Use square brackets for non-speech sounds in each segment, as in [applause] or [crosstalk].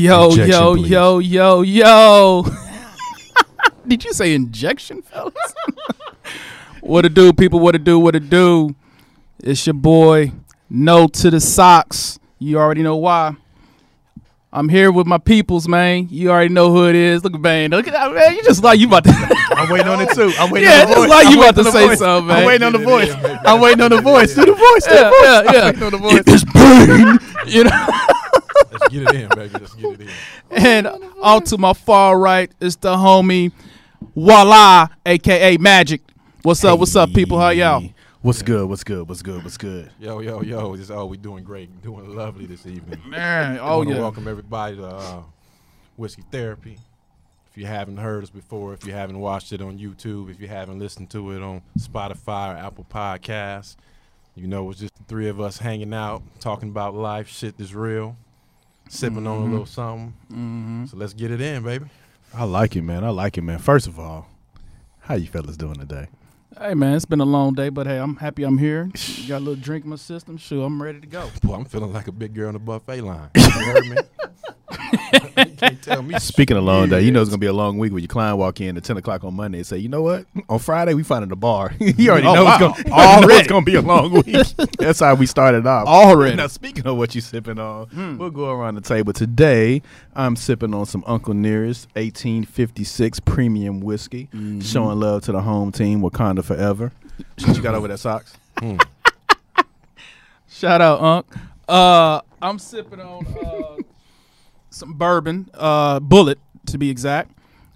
Yo, Injection, yo, please. yo, yo, yo. [laughs] Did you say injection, fellas? [laughs] what to do, people? What to do? What to do? It's your boy, No to the Socks. You already know why. I'm here with my peoples, man. You already know who it is. Look at man. Look at that, man. You just like you about to. [laughs] I'm waiting on it too. I'm waiting Yeah, on the just voice. like I'm you about waiting to on the say voice. something, man. I'm waiting on the voice. I'm waiting on the voice. Do the voice. Do the yeah, voice. yeah, yeah. Waiting on the voice. It's pain. you know. Let's get it in, baby. Let's get it in. And on to my far right is the homie Voila, aka Magic. What's up? What's up, people? How y'all? What's good? What's good? What's good? What's good? Yo, yo, yo. This, oh, we doing great. Doing lovely this evening. Man, oh want to yeah. welcome everybody to uh, Whiskey Therapy. If you haven't heard us before, if you haven't watched it on YouTube, if you haven't listened to it on Spotify or Apple Podcasts, you know it's just the three of us hanging out, talking about life, shit that's real, sipping on a little something. Mm-hmm. So let's get it in, baby. I like it, man. I like it, man. First of all, how you fellas doing today? Hey man, it's been a long day, but hey, I'm happy I'm here. Got a little drink in my system. Sure, I'm ready to go. Boy, I'm feeling like a big girl on the buffet line. You heard me? you [laughs] can't tell me. Speaking of long day, you know it's gonna be a long week when your client walk in at ten o'clock on Monday and say, you know what? On Friday we find in the bar. [laughs] you already Oh, know, wow. it's gonna, you already know it's gonna be a long [laughs] week. That's how we started off. Already. Now speaking of what you sipping on, Hmm. we'll go around the table today. I'm sipping on some Uncle Nearest 1856 premium whiskey, Mm-hmm. showing love to the home team, Wakanda forever. What you got over that socks? Hmm. [laughs] Shout out, Unc. Uh, I'm sipping on uh, some bourbon, uh, Bulleit to be exact.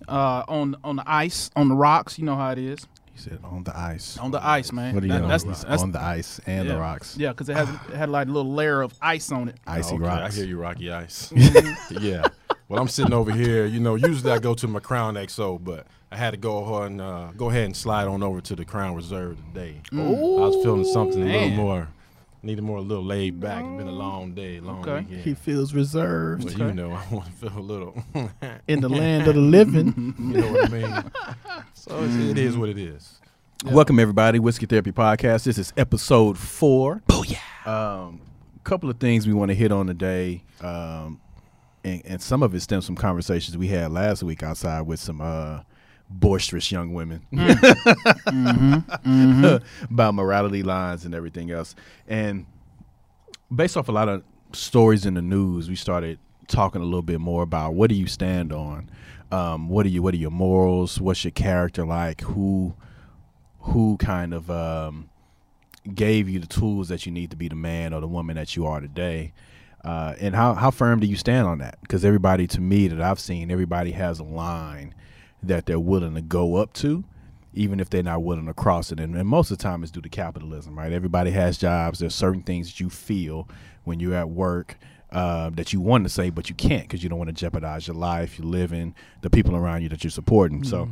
Uh, on on the ice, on the rocks. You know how it is. He said on the ice. On the ice, man. What do you That- know? that's, that's, on the ice and yeah. the rocks. Yeah, because it has it had like a little layer of ice on it. Icy Okay, rocks. I hear you, Rocky Ice. [laughs] yeah. Well, I'm sitting over here. You know, usually I go to my Crown XO, but I had to go ahead and uh, go ahead and slide on over to the Crown Reserve today. I was feeling something a little man. more, needed more a little laid back. It's been a long day, long Okay. weekend. He feels reserved But you know, I [laughs] want to feel a little. [laughs] in the land of the living. [laughs] you know what I mean? So it's, it is what it is. Welcome everybody, Whiskey Therapy Podcast. This is episode four. Oh yeah. Um, a couple of things we want to hit on today, um, and, and some of it stems from conversations we had last week outside with some uh, boisterous young women. [laughs] About morality lines and everything else. And based off a lot of stories in the news, we started talking a little bit more about what do you stand on, um, what are you, what are your morals, what's your character like, who who kind of um, gave you the tools that you need to be the man or the woman that you are today. Uh, and how, how firm do you stand on that? Because everybody, to me, that I've seen, everybody has a line that they're willing to go up to, even if they're not willing to cross it. And, and most of the time, it's due to capitalism, right? Everybody has jobs. There's certain things that you feel when you're at work uh, that you want to say, but you can't because you don't want to jeopardize your life, your living, the people around you that you're supporting. So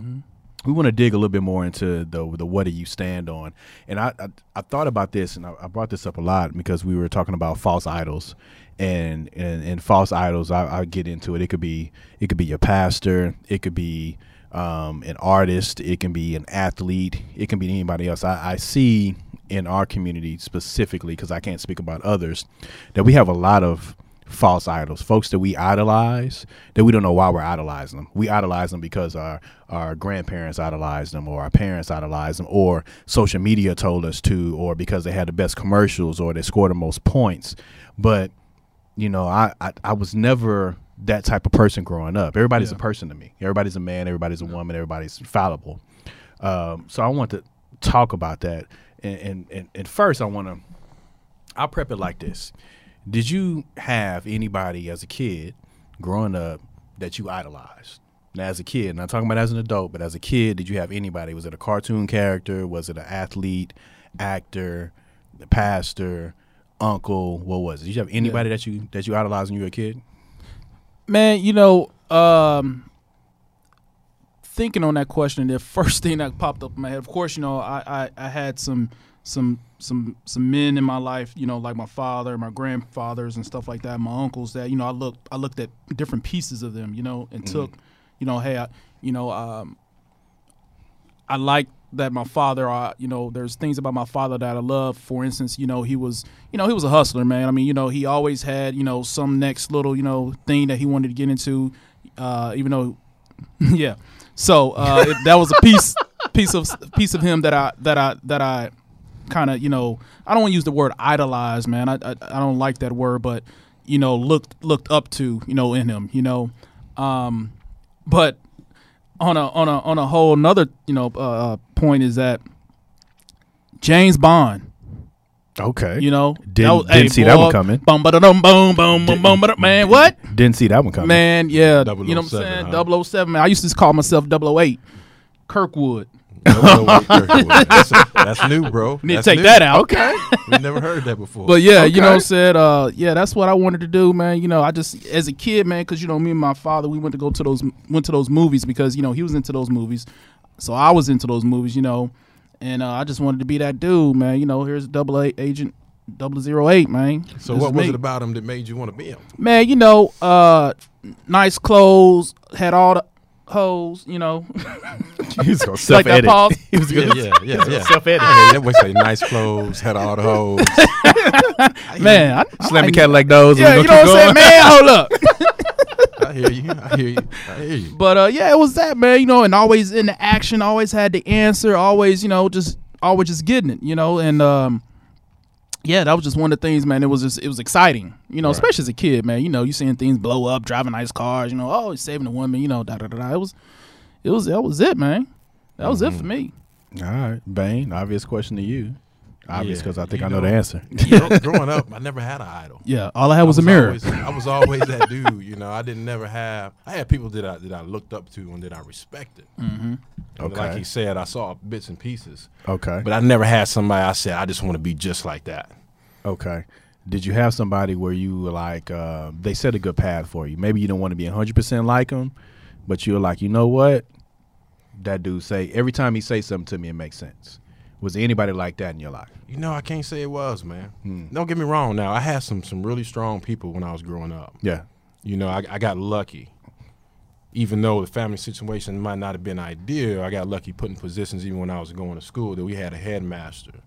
we want to dig a little bit more into the the what do you stand on and i i, I thought about this and I, I brought this up a lot because we were talking about false idols and and, and false idols I, i'll get into it it could be it could be your pastor it could be um, an artist it can be an athlete it can be anybody else i, I see in our community specifically because i can't speak about others that we have a lot of false idols, folks that we idolize, that we don't know why we're idolizing them. We idolize them because our our grandparents idolized them, or our parents idolized them, or social media told us to, or because they had the best commercials, or they scored the most points. But you know, I I, I was never that type of person growing up. Everybody's Yeah. a person to me. Everybody's a man. Everybody's a woman. Everybody's fallible. Um, so I want to talk about that. And and and, and first, I want to. I'll prep it like this. Did you have anybody as a kid growing up that you idolized? Now, as a kid, not talking about as an adult, but as a kid, did you have anybody? Was it a cartoon character? Was it an athlete, actor, pastor, uncle? What was it? Did you have anybody that you that you idolized when you were a kid? Man, you know, um, thinking on that question, the [laughs] first thing that popped up in my head, of course, you know, I, I, I had some some some some men in my life, you know, like my father, my grandfathers and stuff like that, my uncles that, you know, I looked I looked at different pieces of them, you know, and took, you know, hey, I, you know, um, I like that my father, uh, you know, there's things about my father that I love. For instance, you know, he was, you know, he was a hustler, man. I mean, you know, he always had, you know, some next little, you know, thing that he wanted to get into, uh, even though, yeah. So uh, it, that was a piece, piece of piece of him that I that I that I kind of, you know, I don't want to use the word idolize, man. I, I I don't like that word, but you know, looked looked up to, you know, in him, you know. Um, but on a on a on a whole another you know uh, point is that James Bond. Okay. You know, Didn't- didn't see that one coming. Boom, boom, boom, boom, boom, boom, boom, boom, man. What? Didn't see that one coming. Man, yeah. You know what I'm saying? huh? 007, man. I used to call myself 008. Kirkwood. [laughs] that's, that's new, bro. Need to take new. that out. Okay. We never heard that before. But yeah, you know, Okay. said uh, yeah, that's what I wanted to do, man. You know, I just as a kid, man, because you know, me and my father, we went to go to those went to those movies because you know he was into those movies, so I was into those movies, you know, and uh, I just wanted to be that dude, man. You know, here's double eight agent. Double zero eight, man. so This what is was me. it about him that made you want to be him? Man, you know, uh, nice clothes, had all the hoes, you know. [laughs] he was gonna self edit. pause. He was Yeah, gonna yeah, yeah, yeah. [laughs] self edit. Yeah, that would say nice clothes, had all the hoes. [laughs] Man, I, I Slam the ain't- like those. Yeah, you know what I'm saying, man. Hold up. I hear you. I hear you. I hear you. But uh, yeah, it was that man, you know, and always in the action, always had the answer, always, you know, just always just getting it, you know, and um, yeah, that was just one of the things, man. It was just it was exciting, you know, Right. especially as a kid, man. You know, you seeing things blow up, driving nice cars, you know, oh, he's saving a woman, you know, da da da. da. It was, it was that was it, man. That was it for me. All right, Bane. Obvious question to you. Obvious Yeah, because I think I know, know. the answer. [laughs] Gro- [laughs] Growing up, I never had an idol. Yeah, all I had was, a mirror. Always, I was always that dude. You know, I didn't never have. I had people that I that I looked up to and that I respected. Mm-hmm. Like he said, I saw bits and pieces, Okay. but I never had somebody I said I just want to be just like that. Okay. Did you have somebody where you were like, uh, they set a good path for you? Maybe you don't want to be 100% like them, but you're like, you know what? That dude say, every time he say something to me, it makes sense. Was anybody like that in your life? You know, I can't say it was, man. Hmm. Don't get me wrong. Now, I had some some really strong people when I was growing up. Yeah. You know, I, I got lucky. Even though the family situation might not have been ideal, I got lucky putting positions even when I was going to school that we had a headmaster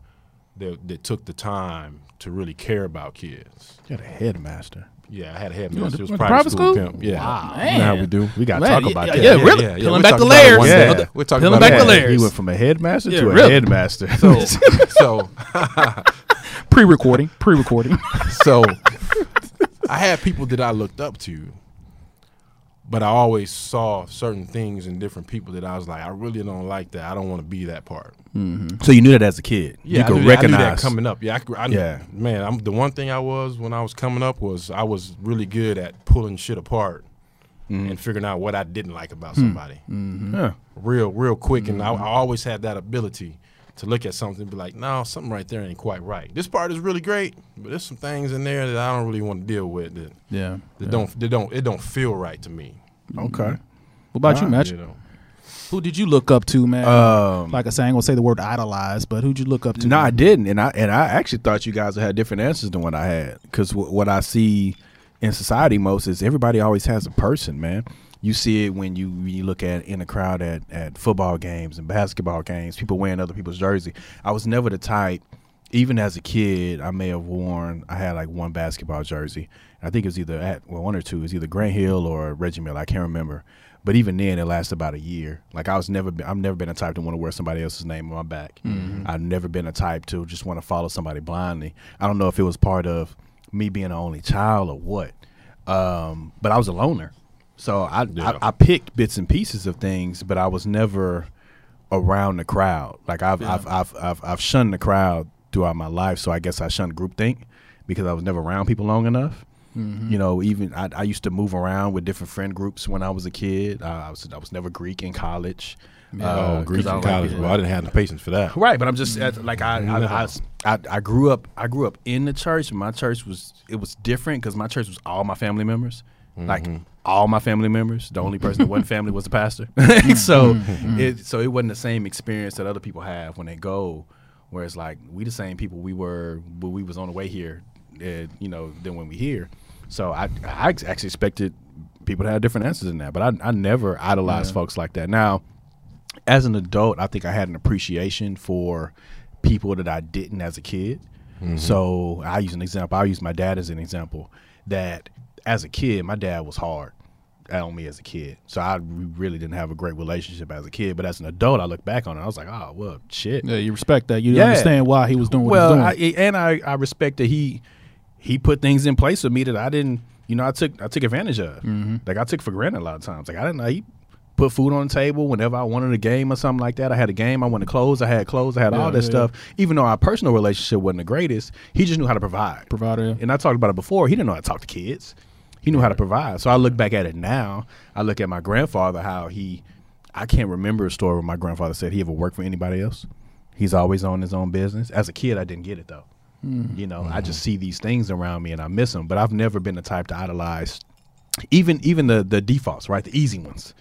that, that took the time to really care about kids. You had a headmaster. Yeah, I had a headmaster. to- It was went private, private school, school? pimp. Yeah. Wow, You know how we do. We got to talk yeah, about yeah, that. yeah, really. Peeling We'll back the layers. Yeah. day. We'll talk Peeling about back it the layers. He went from a headmaster Yeah, to a really. headmaster. So, [laughs] so, [laughs] Pre-recording, pre-recording. [laughs] so, I had people that I looked up to, but I always saw certain things in different people that I was like, I really don't like that. I don't want to be that part. so you knew that as a kid. Yeah, you I could knew that- I knew recognize. that coming up. Yeah, I, could- I, Yeah. man. I'm the one thing I was when I was coming up was I was really good at pulling shit apart Mm-hmm. and figuring out what I didn't like about somebody. Yeah. Real, real quick, and I, Mm-hmm. I always had that ability to look at something and be like, no, something right there ain't quite right. This part is really great, but there's some things in there that I don't really want to deal with that, Yeah. that don't that don't it don't feel right to me. Okay. What about you, Ah, Match? You know. Who did you look up to, man? Um, like I say, I ain't gonna say the word idolize, but who'd you look up to? No, I didn't, and I and I actually thought you guys had different answers than what I had. Because w- what I see in society most is everybody always has a person, man. You see it when you when you look at in a crowd at at football games and basketball games, people wearing other people's jersey. I was never the type. Even as a kid, I may have worn. I had like one basketball jersey. I think it was either at well, one or two. It was either Grant Hill or Reggie Miller. I can't remember. But even then, it lasted about a year. Like I was never, been, I've never been a type to want to wear somebody else's name on my back. I've never been a type to just want to follow somebody blindly. I don't know if it was part of me being an only child or what. Um, but I was a loner, so I, Yeah. I I picked bits and pieces of things, but I was never around the crowd. Like I've I've, I've I've I've shunned the crowd throughout my life, so I guess I shunned groupthink because I was never around people long enough. You know, even I, I used to move around with different friend groups when I was a kid. Uh, I was I was never Greek in college. oh, Uh, Greek 'cause I in like college, it. bro. I didn't have the patience for that. Right, but I'm just at, like I I, No. I I I grew up I grew up in the church. My church was it was different because my church was all my family members, like mm-hmm. all my family members. The only person that wasn't family was the pastor. [laughs] Mm-hmm. [laughs] so mm-hmm. it so it wasn't the same experience that other people have when they go. Where it's like we the same people we were when we was on the way here, uh, you know, than when we here. So I I actually expected people to have different answers than that, but I I never idolized folks like that. Now as an adult, I think I had an appreciation for people that I didn't as a kid. So I use an example. I'll use my dad as an example. That as a kid, my dad was hard on me as a kid. So I really didn't have a great relationship as a kid. But as an adult, I look back on it. I was like, oh well, shit. Yeah, you respect that. You Yeah. understand why he was doing what well, he was doing. I, and I, I respect that he he put things in place for me that I didn't. You know, I took I took advantage of. Mm-hmm. Like I took for granted a lot of times. Like I didn't know he put food on the table whenever I wanted a game or something like that. I had a game. I wanted clothes. I had clothes. I had Yeah, all this yeah, stuff. Even though our personal relationship wasn't the greatest, he just knew how to provide. Provider. yeah. And I talked about it before. He didn't know how to talk to kids. He knew how to provide. So I look back at it now. I look at my grandfather, how he, I can't remember a story where my grandfather said he ever worked for anybody else. He's always on his own business. As a kid, I didn't get it though. You know, I just see these things around me and I miss them. But I've never been the type to idolize, even even the the defaults, right? The easy ones,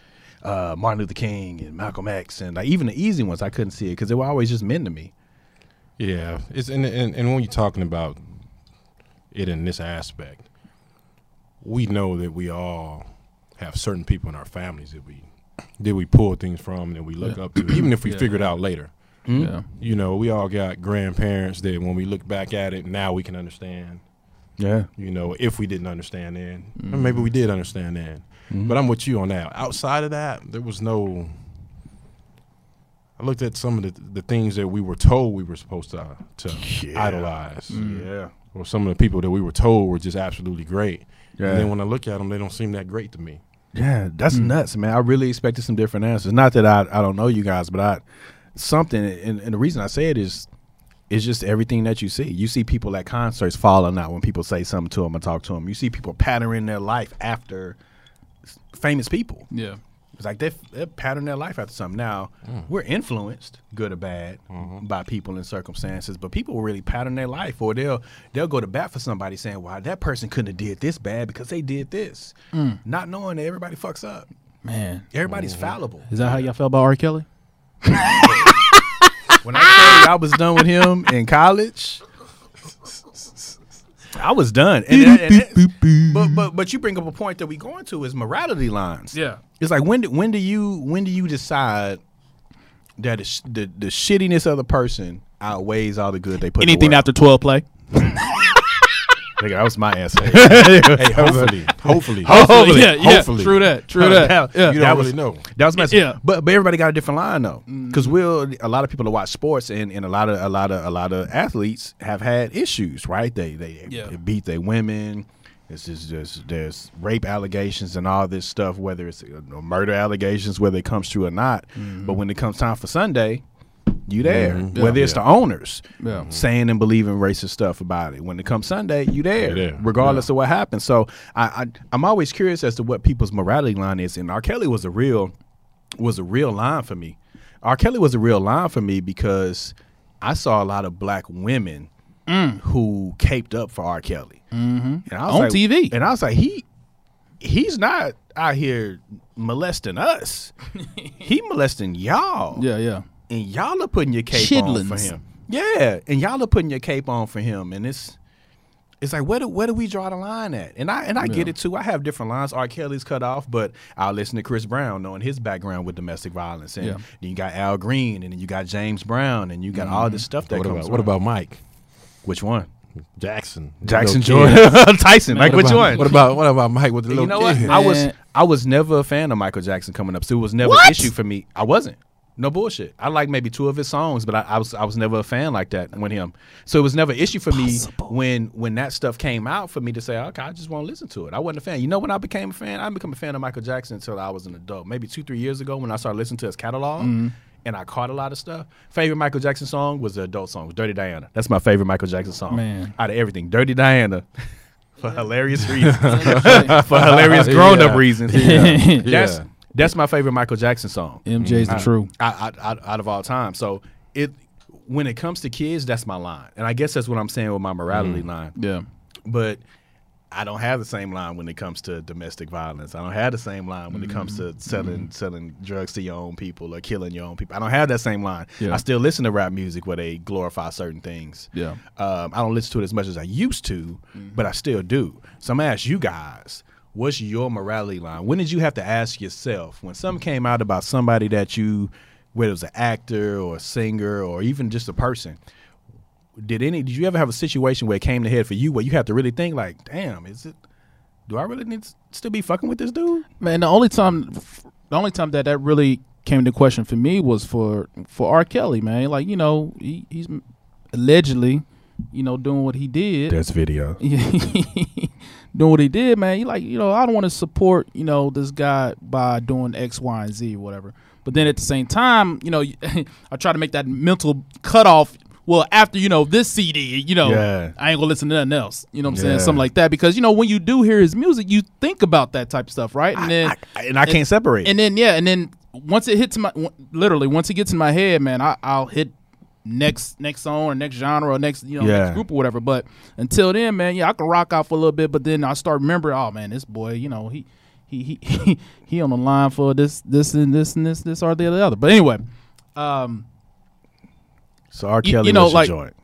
uh, Martin Luther King and Malcolm X, and like even the easy ones, I couldn't see it because they were always just men to me. Yeah, it's and, and and when you're talking about it in this aspect, we know that we all have certain people in our families that we that we pull things from that we look Yeah. up to, even if we Yeah. figure it out later. Hmm? Yeah. You know, we all got grandparents that when we look back at it now we can understand. Yeah, You know, if we didn't understand then, or hmm. maybe we did understand then. Hmm. But I'm with you on that. Outside of that, there was no. I looked at some of the the things that we were told we were supposed to to Yeah. idolize, yeah, or some of the people that we were told were just absolutely great. Yeah. And then when I look at them, they don't seem that great to me. Yeah, that's hmm. nuts, man. I really expected some different answers. Not that I I don't know you guys, but I something and, and the reason I say it is it's just everything that you see. You see people at concerts falling out when people say something to them or talk to them. You see people patterning their life after famous people. Yeah. It's like they they pattern their life after something. Now mm. we're influenced, good or bad, mm-hmm. by people and circumstances. But people will really pattern their life, or they'll they'll go to bat for somebody saying, "Well, that person couldn't have did this bad because they did this," mm. not knowing that everybody fucks up. Man. Everybody's mm-hmm. fallible. Is that how y'all felt about R. Kelly? [laughs] When I tell you I was done with him in college, I was done. And, and- and- but but but you bring up a point that we going to is morality lines. Yeah. It's like when do, when do you when do you decide that the, the the shittiness of the person outweighs all the good they put? to Anything work? after 12 play? [laughs] Nigga, that was my answer. [laughs] Hey, [laughs] hopefully, [laughs] hopefully, Hopefully. yeah, yeah. hopefully. True that. True that. That- Yeah. You that don't was- really know. That was my Yeah. But but everybody got a different line though, mm-hmm. because we'll a lot of people that watch sports and, and a lot of a lot of a lot of athletes have had issues, right? They they, Yeah. they beat their women. It's just, just there's rape allegations and all this stuff, whether it's you know, murder allegations, whether it comes true or not. Mm-hmm. But when it comes time for Sunday, you there. Mhm. Whether Yeah. it's the owners Yeah. saying and believing racist stuff about it. When it comes Sunday, you there, there. regardless of what happens. So I, I I'm always curious as to what people's morality line is. And R. Kelly was a real was a real line for me. R. Kelly was a real line for me because I saw a lot of black women who caped up for R. Kelly. Mm-hmm. And I was On like- TV. And I was like, he he's not out here molesting us. [laughs] he molesting y'all Yeah, yeah. And y'all are putting your cape on for him. Yeah, and y'all are putting your cape on for him, and it's it's like where do where do we draw the line at? And I and I get it too. I have different lines. R. Kelly's cut off, but I'll listen to Chris Brown, knowing his background with domestic violence, and Yeah. then you got Al Green, and then you got James Brown, and you got all this mm-hmm. stuff that What comes. about what about Mike which one? Jackson? Jackson Little. Jordan, [laughs] Tyson. like which about- one? What about what about Mike with the you little know what? kid? I was I was never a fan of Michael Jackson coming up, so it was never What? an issue for me. I wasn't. No bullshit. I like maybe two of his songs, but I, I was I was never a fan like that with him. So it was never an issue for me when when that stuff came out for me to say, okay, I just want to listen to it. I wasn't a fan. You know when I became a fan? I didn't become a fan of Michael Jackson until I was an adult. Maybe two three years ago when I started listening to his catalog. Mm-hmm. And I caught a lot of stuff. Favorite Michael Jackson song was the adult song, Dirty Diana. That's my favorite Michael Jackson song. Man. Out of everything. Dirty Diana. [laughs] [laughs] [laughs] For hilarious reasons. For hilarious grown up Yeah. reasons. Yeah. That's Yeah. That's my favorite Michael Jackson song. MJ's the mm-hmm. Out- true. Out, out, out of all time. So it when it comes to kids, that's my line, and I guess that's what I'm saying with my morality mm-hmm. line. Yeah. But I don't have the same line when it comes to domestic violence. I don't have the same line when it comes mm-hmm. to selling selling drugs to your own people or killing your own people. I don't have that same line. Yeah. I still listen to rap music where they glorify certain things. Yeah. Um, I don't listen to it as much as I used to, but I still do. So I'm gonna ask you guys, what's your morality line? When did you have to ask yourself when something came out about somebody that you whether it was an actor or a singer or even just a person. Did any? Did you ever have a situation where it came to head for you where you have to really think like, damn, is it? Do I really need to still be fucking with this dude? Man, the only time, the only time that that really came into question for me was for for R. Kelly, man. Like you know, he, he's allegedly, you know, doing what he did. There's video. [laughs] doing what he did, man. You like, you know, I don't want to support, you know, this guy by doing X, Y, and Z or whatever. But then at the same time, you know, [laughs] I try to make that mental cutoff. Well, after you know this CD, you know, Yeah. I ain't gonna listen to nothing else. You know what I'm saying? Something like that. Because you know, when you do hear his music, you think about that type of stuff, right? And then, I- I- and I can't separate. and then, yeah, and then once it hits my, literally, once it gets in my head, man, I, I'll hit next next song or next genre or next you know Yeah. next group or whatever. But until then, man, yeah, I can rock out for a little bit, but then I start remembering, oh man, this boy, you know, he he he [laughs] he he on the line for this this and this and this this or the other. But anyway, um, so R. Kelly you know, like- joint.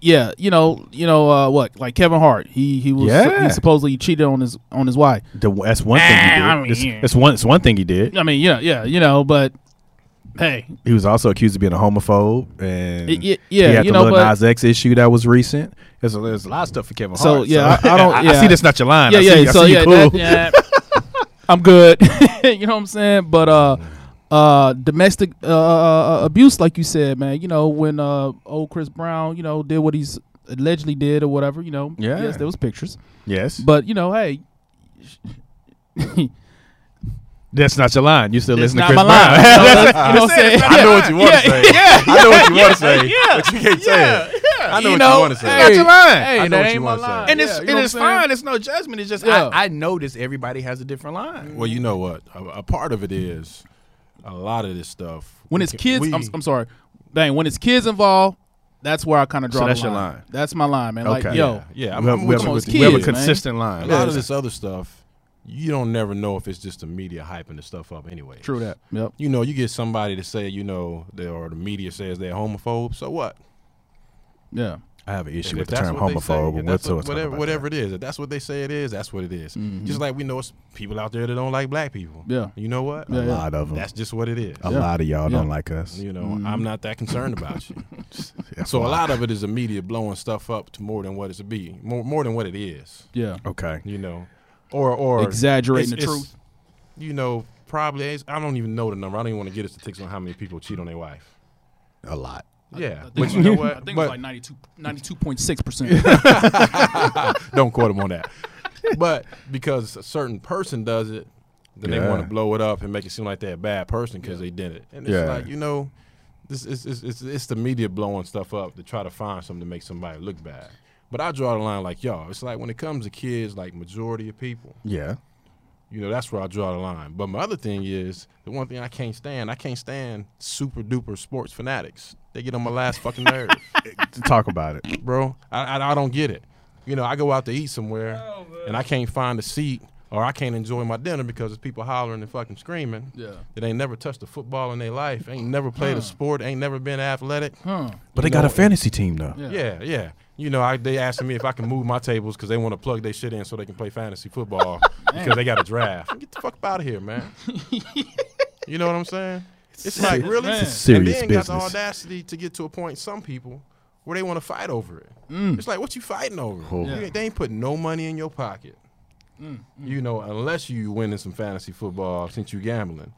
yeah, you know, you know uh, what, like Kevin Hart, he he was Yeah. he supposedly cheated on his on his wife. The, that's one thing he did. I mean, It's- yeah. it's one. It's one thing he did. I mean, yeah, yeah, you know, but hey, He was also accused of being a homophobe, and yeah, he had you the know, Lil Nas X issue that was recent. There's a, there's a lot of stuff for Kevin So, Hart. yeah, I- I don't- [laughs] I, yeah. see that's not your line. yeah, I yeah. see, I so yeah, cool. that- yeah, [laughs] I'm good. [laughs] you know what I'm saying? But uh, uh, domestic uh, uh, abuse, like you said, man. You know when uh, old Chris Brown, you know, did what he's allegedly did or whatever. You know, Yeah. yes, there was pictures, Yes, but you know, hey, that's not your line. You still it's listen to not Chris my Brown. line. [laughs] Know, that's- you know what I'm? I know what you want to say. Yeah, I know what you want to say. yeah, but you can't say it. I know what you want to say. That's not your line. Hey, I know what you wanna say. line. and it's you and know it's what I'm saying? fine. It's no judgment. It's just Yeah. I, I notice everybody has a different line. Well, you know what? A, a part of it is a lot of this stuff. when it's kids, we- I'm, I'm sorry, Dang, When it's kids involved, that's where I kind of draw. So the that's your line. That's my line, man. Like, yo, yeah, yeah. I'm, we have, we have- you with it's we have a kids, man. consistent A line. lot Yeah. of this other stuff, you don't never know if it's just the media hyping the stuff up anyway. true that. Yep. You know, you get somebody to say, you know, they, or the media says they're homophobe. So what? Yeah. I have an issue If with the term what they say, homophobe, that's what- whatever, whatever that. it is. If that's what they say it is, that's what it is. Mhm. Just like we know it's people out there that don't like black people. Yeah. You know what? Yeah, A yeah. lot of them. That's just what it is. a Yeah. lot of y'all Yeah. don't like us. You know, Mhm. I'm not that concerned about you. [laughs] So a lot of it is the media blowing stuff up to more than what it's to be, more more than what it is. Yeah. Okay. You know, or or Exaggerating it's- the it's, truth. You know, probably it's- I don't even know the number. I don't even want to get a statistics on how many people cheat on their wife. A lot. Yeah, I think, but you know what? I think it was like 92, 92.6 percent. [laughs] don't quote him on that. but because a certain person does it, then they want to blow it up and make it seem like they're a bad person because they did it. And it's Yeah. like you know, this is it's, it's, it's the media blowing stuff up to try to find something to make somebody look bad. But I draw the line like y'all. It's like when it comes to kids, like majority of people, Yeah. you know, that's where I draw the line. But my other thing is the one thing I can't stand. I can't stand super duper sports fanatics. They get on my last fucking [laughs] nerve, Talk about it. bro. I, I I don't get it. You know, I go out to eat somewhere Oh, and I can't find a seat or I can't enjoy my dinner because there's people hollering and fucking screaming. Yeah. That ain't never touched a football in their life, ain't never played Huh. a sport, ain't never been athletic. Huh. But they You got a fantasy team though. Yeah. Yeah, yeah. You know, I, they asking me if I can move my tables because they want to plug their shit in so they can play fantasy football [laughs] because they got a draft. Get the fuck out of here, man. [laughs] you know what I'm saying? It's like really, Man. It's serious and then got the audacity to get to a point. Some people where they want to fight over it. Mm. It's like, what you fighting over? Oh. You ain't- They ain't putting no money in your pocket. Mm. You know, unless you winning some fantasy football since you're gambling.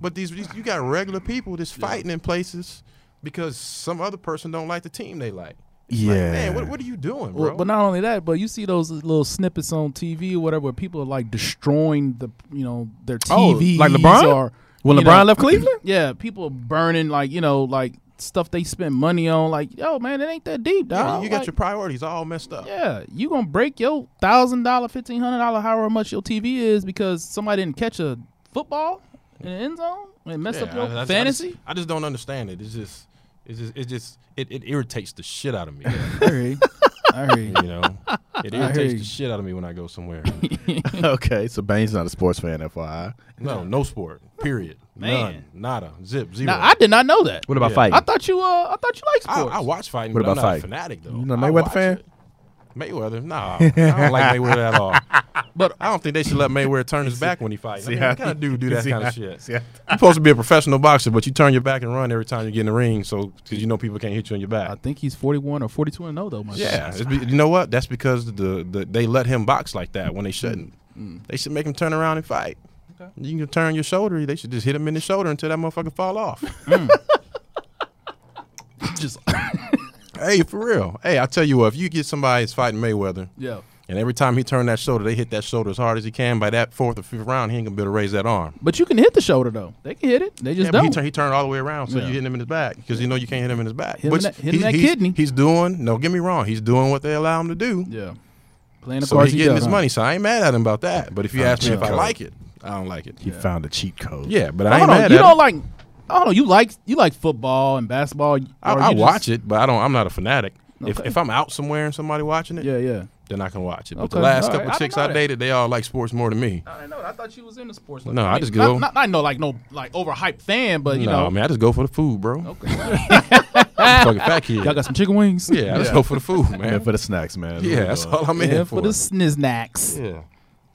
But these, these you got regular people just fighting in places because some other person don't like the team they like. It's like, Yeah. man, what, what are you doing, bro? Well, but not only that, but you see those little snippets on TV or whatever, where people are like destroying the, you know, their Oh, like LeBron? or When LeBron know, left Cleveland? Yeah, people are burning like you know like stuff they spend money on. Like, yo, man, it ain't that deep, Yeah, dog. you got Like, your priorities all messed up. Yeah, you gonna break your thousand dollar, fifteen hundred dollar, however much your TV is because somebody didn't catch a football in the end zone and mess up Yeah, your I- I- I just- fantasy. I just, don't understand it. It's just, it's just, it just, it, it irritates the shit out of me. [laughs] I hear you. I hear you. you know, it I irritates the shit out of me when I go somewhere. [laughs] okay, so Bane's not a sports fan, FYI. No, no sport. Period. Man. None. Nada. Zip. Zero. Now I did not know that. What about Yeah. fighting? I thought you. Uh, I thought you liked I, sports. I watch fighting, What but about I'm not fighting? a fanatic though. You not a I Mayweather watch fan? it. Mayweather? Nah, I don't [laughs] like Mayweather at all. But I don't think they should let Mayweather turn his [laughs] back when he fights. I mean, how- what kind of dude do [laughs] that kind of shit? see how- You're supposed to be a professional boxer, but you turn your back and run every time you get in the ring, so because you know people can't hit you on your back. I think he's 41 or 42 and 0 though. My Yeah, it's be, you know what? That's because the, the they let him box like that when they shouldn't. They should make him turn around and fight. Okay. You can turn your shoulder. They should just hit him in the shoulder until that motherfucker fall off. Mm. [laughs] [laughs] just hey, for real. Hey, I tell you what, if you get somebody that's fighting Mayweather, yeah. and every time he turn that shoulder, they hit that shoulder as hard as he can. By that fourth or fifth round, he ain't gonna be able to raise that arm. But you can hit the shoulder though. They can hit it. They just Yeah, he, don't. turn, he turned all the way around, so Yeah. you hitting him in his back because you know you can't hit him in his back. Hit him in that- hit he's- that he's- kidney. He's doing. No, get me wrong. He's doing what they allow him to do. yeah. Playing the So cards he's he getting his huh? money. So I ain't mad at him about that. But if you Found ask me if I like it, I don't like it. He found a cheat code. Yeah, but I Hold ain't on, mad you at don't him. like. I don't know. You like you like football and basketball. I, I watch just- it, but I don't. I'm not a fanatic. If Okay. if I'm out somewhere and somebody watching it, Yeah, yeah. then I can watch it. But the last all right. couple I chicks know I that. dated, they all like sports more than me. I know. I thought you was into sports. No, I just not, go- Not, not no like no like overhyped fan, but you no, know. I mean I just go for the food, bro. Okay. I'm [laughs] fucking fat kid. Y'all got some chicken wings? yeah, I just go for the food, Man, man. for the snacks, man. yeah, that's all I'm in for. for the sniznacks. yeah.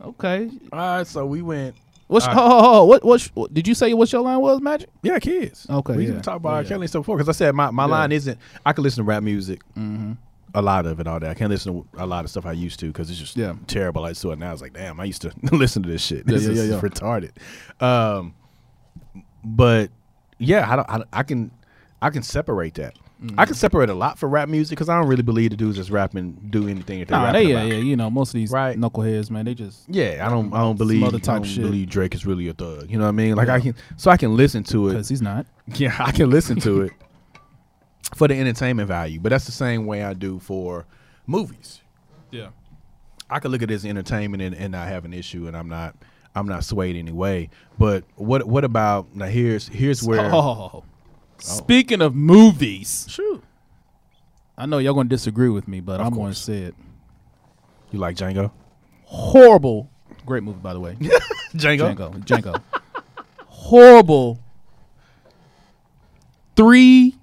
Okay. All right, so we went. What's oh, oh, oh, what what what- did you say? What your line was, Magic? Yeah, kids. Okay, we yeah. talk about Yeah, R. Kelly and stuff before because I said my, my Yeah. line isn't. I can listen to rap music, Mm-hmm. a lot of it, all that. I can't listen to a lot of stuff I used to because it's just Yeah. terrible. I saw it now. I was like, damn, I used to [laughs] listen to this shit. Yeah, This yeah, is yeah, yeah. retarded. Um, but yeah, I, don't, I, I can I can separate that. I can separate a lot for rap music because I don't really believe the dudes that's rapping do anything that Nah, they yeah, about. yeah, you know, most of these Right. knuckleheads, man, they just Yeah, I don't. I don't believe. other I type don't shit. believe Drake is really a thug. You know what I mean? Like I can, so I can listen to it. because he's not. [laughs] Yeah, I can listen to it for the entertainment value, but that's the same way I do for movies. Yeah. I can look at as entertainment and, and not have an issue, and I'm not I'm not swayed anyway. But what what about now? Here's here's where [laughs] Oh. Speaking of movies, shoot I know y'all gonna disagree with me, but Of I'm gonna course. say it. you like Django. Horrible, great movie by the way. [laughs] Django. Django, Django. Horrible. Three,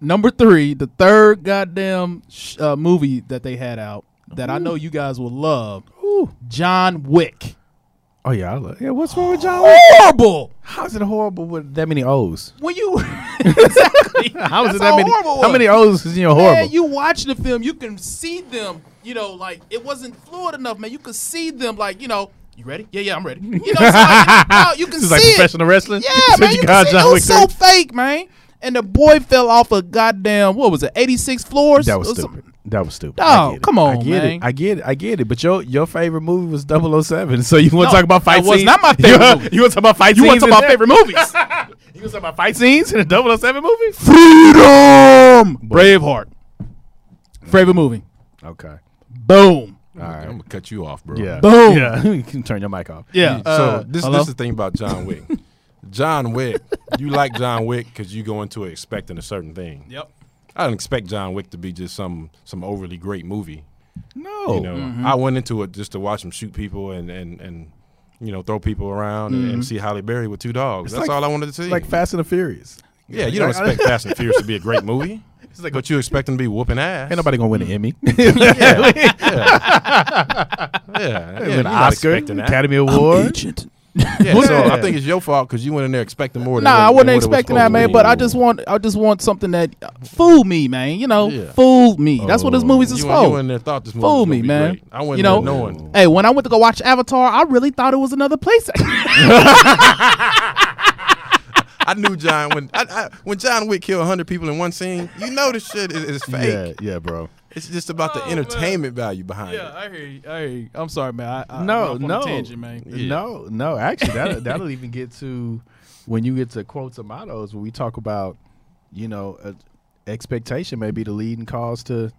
number three, the third goddamn sh- uh, movie that they had out that I know you guys will love. John Wick. Oh yeah, I love, yeah. What's wrong with John? Wick? Horrible. How's it horrible with that many O's? When you [laughs] exactly, [laughs] How is it that many? How many O's is in your horrible? Man, you watch the film, you can see them. You know, like it wasn't fluid enough, man. You could see them, like you know. You ready? Yeah, yeah, I'm ready. You know, so like, [laughs] no, you can This is see like it. professional wrestling. Yeah, [laughs] man. you got can see, John it was so fake, man. And the boy fell off a goddamn what was it, 86 floors? That was stupid. That was stupid. Dog, I get it. come on, I get man. it. I get it. I get it. But your your favorite movie was 007. [laughs] So you want No, to talk about fight that was scenes? not my [laughs] favorite You, movie. you want to talk about fight You scenes? You want to talk about favorite movies? [laughs] You want to talk about fight scenes in a 007 movie? Freedom. Braveheart. Favorite movie. Okay. Boom. All right. I'm gonna cut you off, bro. Yeah. Boom. Yeah. you can turn your mic off. Yeah. so Uh, this, hello? this is the thing about John Wick. John Wick, you like John Wick because you go into it expecting a certain thing. Yep. I didn't expect John Wick to be just some some overly great movie. No. You know, Mm-hmm. I went into it just to watch him shoot people and and and you know throw people around and, and see Halle Berry with two dogs. That's like- all I wanted to see. Like Fast and the Furious. yeah, you don't expect Fast and Furious to be a great movie, [laughs] It's like but you expect them to be whooping ass. ain't nobody gonna win an Emmy. [laughs] [laughs] yeah, yeah, Win you're an Oscar, expecting that. Academy Award. Agent. Yeah, so I think it's your fault because you went in there expecting more. Than Nah, what- I wasn't what it was expecting that, man. But I just want, I just want something that uh, fooled me, man. You know, Yeah. fool me. That's what this Oh. movie's is you, for. you went in there thought this movie Fool me, be man. Great. I went You know, there knowing. Hey, when I went to go watch Avatar, I really thought it was another place. [laughs] I knew John when I, I, when John Wick killed hundred people in one scene. You know this shit is, is fake. Yeah, yeah, bro. It's just about the Oh, man. entertainment value behind it. Yeah, I hear you. I hear you. I'm sorry, man. I, I no, went off on a no, tangent, man. Yeah. no, no. Actually, that that'll even get to when you get to quotes and mottos. When we talk about, you know, uh, expectation may be the leading cause to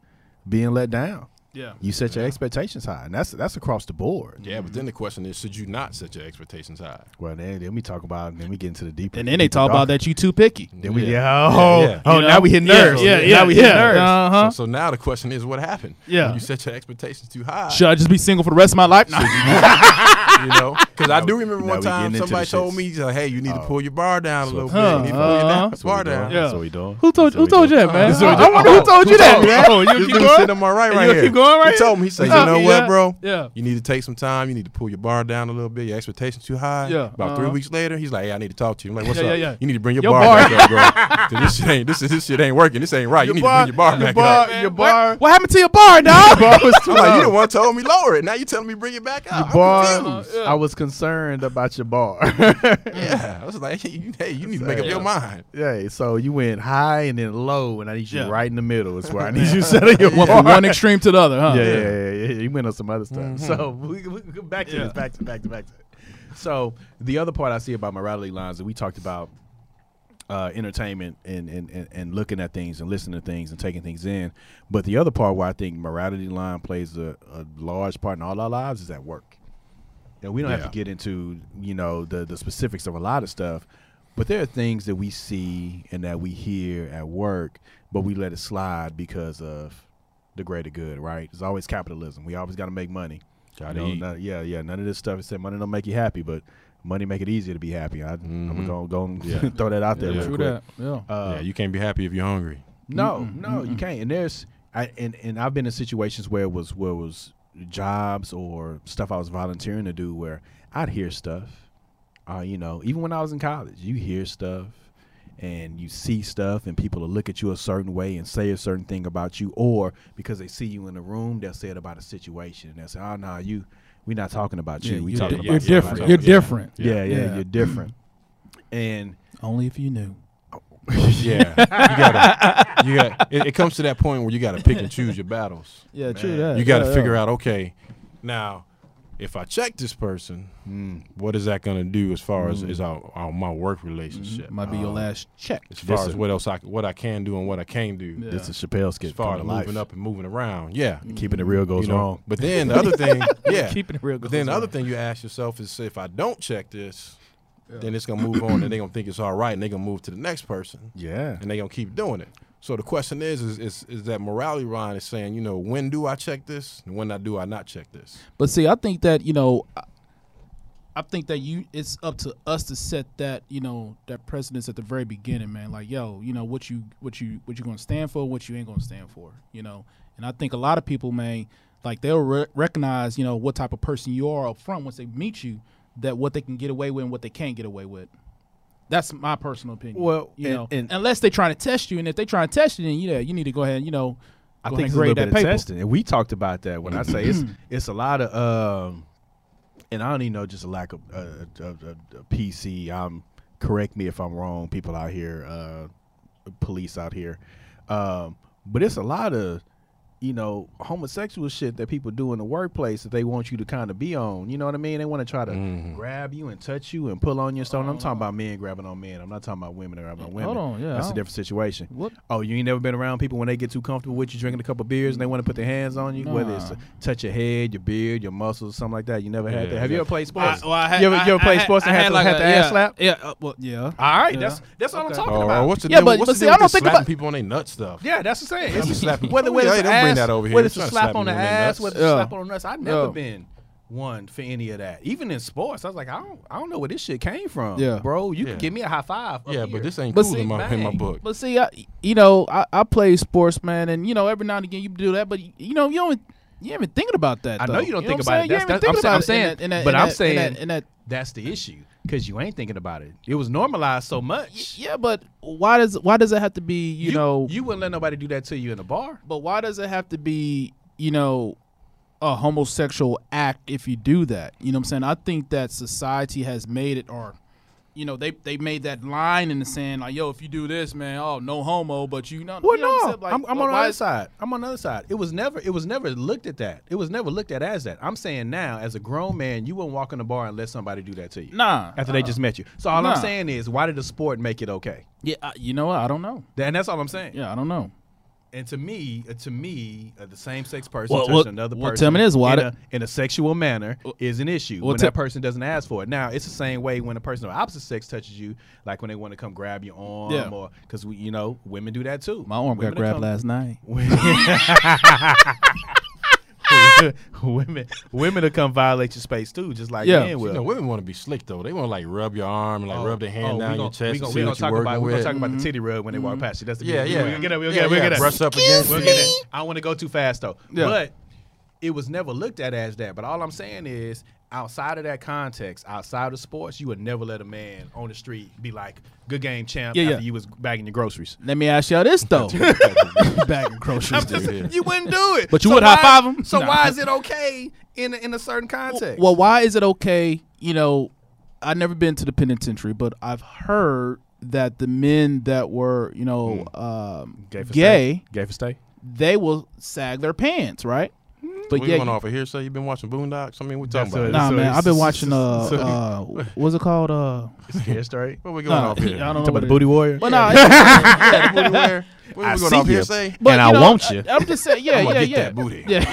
being let down. Yeah. You set your expectations high, and that's that's across the board. Yeah, but then the question is, should you not set your expectations high? Well, then, then we talk about, then we get into the deeper. And then they deeper talk about that you too picky. Then we Yeah. yeah, oh, Yeah, yeah. oh You now we hit Yeah, nerves. yeah, now yeah, we hit yeah. nerves. Uh-huh. So, so now the question is, what happened? Yeah. When you set your expectations too high. Should I just be single for the rest of my life? Nah. [laughs] [laughs] you know, because I do remember one time somebody told me, like, "Hey, you need to Oh. pull your bar down a So- little Huh, bit. You need to pull your uh-huh. down, That's what bar down." Yeah. That's what we doing. Who told who told you that, man? I, what we I wonder who told you that, man. Oh, you keep going? sitting on my right, right gonna here. keep going? One right He told me, he said, you know yeah. what, bro? Yeah. You need to take some time. You need to pull your bar down a little bit. Your expectations too high. Yeah, About three uh-huh. weeks later, he's like, "Hey, I need to talk to you." I'm like, "What's Yeah, up? yeah, yeah. You need to bring your, Your bar, bar. back up, bro. 'Cause [laughs] this shit ain't this this shit ain't working. This ain't right. You need to bring your bar your back bar, up." your bar, What happened to your bar, dog? bar was too [laughs] I'm like, "You the low. one told me lower it. Now you telling me bring it back up." Your I'm bar. confused. Yeah. I was concerned about your bar. [laughs] Yeah, I was like, hey, you, need to make up your mind. yeah, so you went high and then low, and I need you right in the middle. Is where I need you to settle your bar. from one extreme to the other, huh? yeah, yeah, yeah, yeah, yeah. You went on some other stuff. Mhm. So [laughs] we, we go back to Yeah. this, back to back to back to. It. So the other part I see about morality lines that we talked about uh, entertainment and, and, and, and looking at things and listening to things and taking things in. But the other part where I think morality line plays a, a large part in all our lives is at work. And we don't have to get into, you know, the, the specifics of a lot of stuff, but there are things that we see and that we hear at work, but we let it slide because of the greater good, right? It's always capitalism. We always got to make money. Gotta You know, eat. none- yeah, yeah. None of this stuff is said money don't make you happy, but money make it easier to be happy. I, I'm Mhm. gonna go and Yeah. [laughs] throw that out there. Yeah, real true quick. that. Yeah. Uh, yeah, you can't be happy if you're hungry. no, Mm-mm, no, you mm-mm. can't. And there's, I, and and I've been in situations where it was where it was jobs or stuff I was volunteering to do where I'd hear stuff. Uh, you know, even when I was in college, you hear stuff and you see stuff, and people will look at you a certain way and say a certain thing about you, or because they see you in the room, they'll say it about a situation, and they'll say, ah, "Oh no, you, we're not talking about you. Yeah, we talking about you're different. You're Yeah. different. Yeah, yeah, Yeah. you're different. And Only if you knew. [laughs] Yeah, you gotta, you got. It, it comes to that point where you got to pick and choose your battles. Yeah, true that. You got to figure out, okay, now if I check this person, mm, what is that going to do as far as Mm. is our, our my work relationship? Mm-hmm. Might be your Um, last check. As far as Listen. what else I what I can do and what I can't do. Yeah. this is Chappelle's skit. As far as come moving life. up and moving around, yeah. keeping it real goes you know, wrong. But then the other thing, [laughs] yeah. Keeping it real. But then the other thing you ask yourself is, if I don't check this, then it's gonna move on, and they're [clears throat] gonna think it's all right, and they're gonna move to the next person, Yeah, and they're gonna keep doing it. So the question is, is, is, is that morality line is saying, you know, when do I check this, and when I do I not check this? But see, I think that you know, I- I think that you it's up to us to set that you know that precedence at the very beginning, man. Like, yo, you know what you what you what you gonna stand for, what you ain't gonna stand for, you know. And I think a lot of people, man, like they'll re- recognize, you know, what type of person you are up front once they meet you, that what they can get away with and what they can't get away with. That's my personal opinion. Well, you and- know, and- unless they're trying to test you, and if they're trying to test you, then yeah, you need to go ahead and you know, I think it's a little bit that of paper. testing, and we talked about that. When I say it's [clears throat] it's a lot of, um, and I don't even know just a lack of uh, of, of, of PC. Um, correct me if I'm wrong, people out here, uh, police out here, um, but it's a lot of. You know, homosexual shit that people do in the workplace that they want you to kind of be on. You know what I mean? They want to try to Mhm. grab you and touch you and pull on your stone. I'm talking about men grabbing on men. I'm not talking about women grabbing on women. Hold on, yeah, that's I a don't- different situation. What? Oh, you ain't never been around people when they get too comfortable with you drinking a couple beers and they want to put their hands on you, whether it's to touch your head, your beard, your muscles, something like that. You never had Yeah, that. Have you ever played sports? I, well, I had, you ever, I- you ever I played had- sports and I had, had to, like had a- the yeah, ass slap? Yeah, uh, well, yeah. All right, Yeah. that's that's what Okay. I'm talking Or, about. what's the Yeah, deal, but- what's but the see, deal I with don't think slapping about- people on their nuts stuff? yeah, that's the same. That's It's- whether Oh, whether yeah, it's they don't bring ass, that over here. whether They're it's a slap slap on the people on their ass, whether it's a slap on the nuts. I've never Yeah. been one for any of that. Even in sports, I was like, I don't, I don't know where this shit came from. Yeah. bro, you Yeah. can give me a high five. Yeah, here. but this ain't But cool see, in, my, in my book. But see, I, you know, I, I play sports, man, and you know, every now and again you do that, but you know, you don't, you ain't even thinking about that. I know you don't think about I'm it. saying? You That's- ain't even that's- thinking I'm saying- it in that- in that- but in I'm that- saying- in that, in that that's the issue because you ain't thinking about it. It was normalized so much. yeah, but why does why does it have to be you, know? you wouldn't let nobody do that to you in a bar. but why does it have to be you know a homosexual act if you do that? You know what I'm saying? I think that society has made it or. You know they they made that line in the sand like yo if you do this man oh no homo but you know Well, you know no, saying? Like, I'm, I'm on the other side. I'm on the other side. It was never, it was never looked at that. It was never looked at as that. I'm saying now, as a grown man, you wouldn't walk in the bar and let somebody do that to you nah after they uh, just met you. So all Nah. I'm saying is, why did the sport make it okay? yeah uh, you know what I don't know And that's all I'm saying. yeah I don't know And to me, uh, to me, uh, the same sex person Well, touching well- another well, person tell me this, why in, a, in a sexual manner is an issue well, when te- that person doesn't ask for it. Now, it's the same way when a person of opposite sex touches you, like when they want to come grab your arm, Yeah. or because you know, women do that too. my arm Women got grabbed come- last night [laughs] [laughs] [laughs] women, women to come violate your space too, just like Yeah. men You will. know, women want to be slick though. They want to like rub your arm and like Oh, rub their hand oh, down your gonna- chest we and gonna, see we gonna what talk you're about we're gonna talk about the mm-hmm. titty rub when they walk mm-hmm. past you. That's the Yeah, we yeah. We'll get that. We'll Yeah, get that. We'll yeah. get that. Brush up against We'll it. get that. I don't want to go too fast though. Yeah. But it was never looked at as that. But all I'm saying is, outside of that context, outside of sports, you would never let a man on the street be like, "Good game, champ." Yeah, after yeah. you was bagging your groceries. Let me ask y'all this though. [laughs] Bagging groceries. Just- You wouldn't do it. But you So would why- high-five 'em? So Nah. why is it okay in a, in a certain context? Well, why is it okay? You know, I've never been to the penitentiary, but I've heard that the men that were, you know, um, gay, for gay, stay? gay for stay. they will sag their pants, right? But we yeah, went off of hearsay. you've been watching Boondocks? I mean, we talking about. what- it. nah, So man, I've been watching. Uh, so- uh, what's it called? Uh, Scared straight. What we going nah, off [laughs] here? I don't know. Talk about the booty is. warrior. But nah, [laughs] yeah, the booty [laughs] wear. What I we going off you. hearsay? but, And I know, want you. I'm just saying, yeah, I'm yeah, get yeah. that booty. Yeah.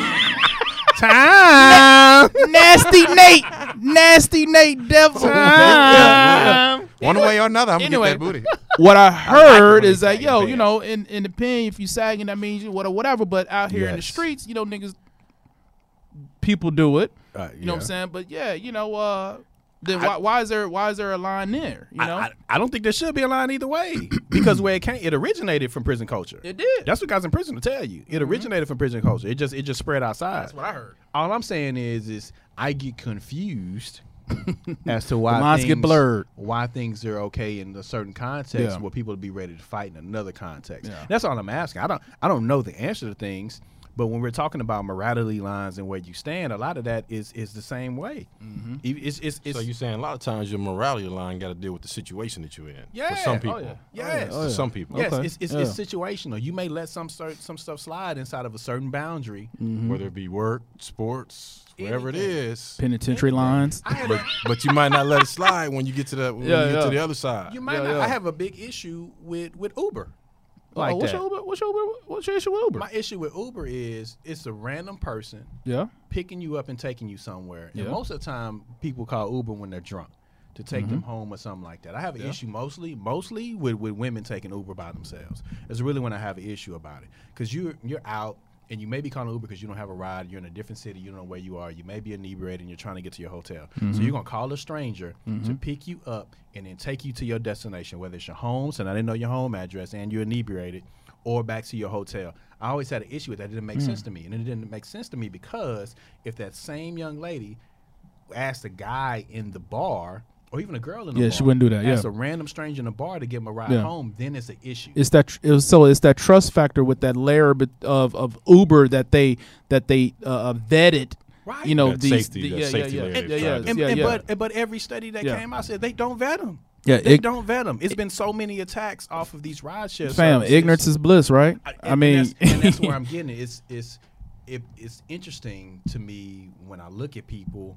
Time. Nasty Nate, nasty Nate, devil. Time. One way or another, I'm Anyway. gonna get that booty. what I heard when is they that sag yo, their you know, in in the pen, if you sagging, that means you whatever, whatever. But out here in the streets, you know, niggas, people do it. Uh, You know what I'm saying? But yeah, you know, uh, then why, why is there why is there a line there? You know, I, I, I don't think there should be a line either way [clears throat] because where it came, it originated from prison culture. it did. That's what guys in prison will tell you. It originated from prison culture. It just it just spread outside. That's what I heard. All I'm saying is is I get confused [laughs] as to why The lines things, get blurred. Why things are okay in a certain context Yeah. where people will be ready to fight in another context. Yeah. That's all I'm asking. I don't I don't know the answer to things, but when we're talking about morality lines and where you stand, a lot of that is is the same way. Mm-hmm. It's it's, it's So you're saying a lot of times your morality line got to deal with the situation that you're in. Yeah. For some Oh, people. yeah. yes. Oh, For some people. Yes, Okay. it's it's, Yeah. it's situational. You may let some cer- some stuff slide inside of a certain boundary. Mm-hmm. Whether it be work, sports, whatever it Anything. is. Penitentiary lines. But but you might not let it slide when you get to the when Yeah, you get yeah. to the other side. you might Yeah, not. yeah. I have a big issue with with Uber. Like oh, what's that. your Uber? What's your Uber? What's your issue with Uber? My issue with Uber is it's a random person yeah. picking you up and taking you somewhere. And most of the time, people call Uber when they're drunk to take them home or something like that. I have an Mm-hmm. Yeah. issue mostly, mostly with, with women taking Uber by themselves. It's really when I have an issue about it because you're you're out and you may be calling Uber because you don't have a ride. You're in a different city. You don't know where you are. You may be inebriated and you're trying to get to your hotel. Mm-hmm. So you're gonna call a stranger to pick you up and then take you to your destination, whether it's your home, so I didn't know your home address and you're inebriated, or back to your hotel. I always had an issue with that. It didn't make Mm. sense to me, and it didn't make sense to me because if that same young lady asked a guy in the bar or even a girl in the Yeah, bar, she wouldn't do that, asked yeah. a random stranger in the bar to give him a ride Yeah. home, then it's an issue. It's that tr- it was, so it's that trust factor with that layer of of Uber that they that they uh, vetted. Right. You know That these safety- the, yeah, safety yeah, yeah, they yeah, yeah, and, yeah, and yeah. but but every study that Yeah. came out said they don't vet them. Yeah, they ig- don't vet them. It's been so many attacks off of these ride share Fam, services. ignorance is bliss, right? I, and mean, that's, and that's where [laughs] I'm getting it. It's it's it, it's interesting to me when I look at people who th-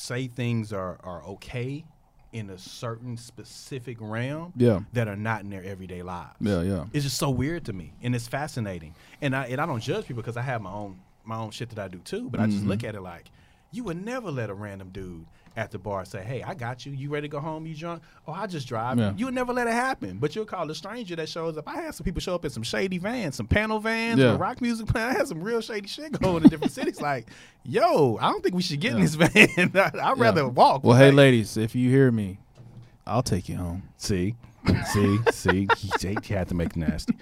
say things are are okay in a certain specific realm Yeah. that are not in their everyday lives. Yeah, yeah. It's just so weird to me, and it's fascinating. And I and I don't judge people because I have my own my own shit that I do too. But I just Mm-hmm. look at it like you would never let a random dude at the bar say, "Hey, I got you. You ready to go home? You drunk? Oh, I just drive." Yeah. You would never let it happen. But you'll call a stranger that shows up. I had some people show up in some shady vans, some panel vans, Yeah. with rock music playing. I had some real shady shit going in different cities. [laughs] Like, yo, I don't think we should get in this van. [laughs] I'd rather walk. well, hey, ladies, if you hear me, I'll take you home. See, [laughs] see, see. He, he had to make nasty.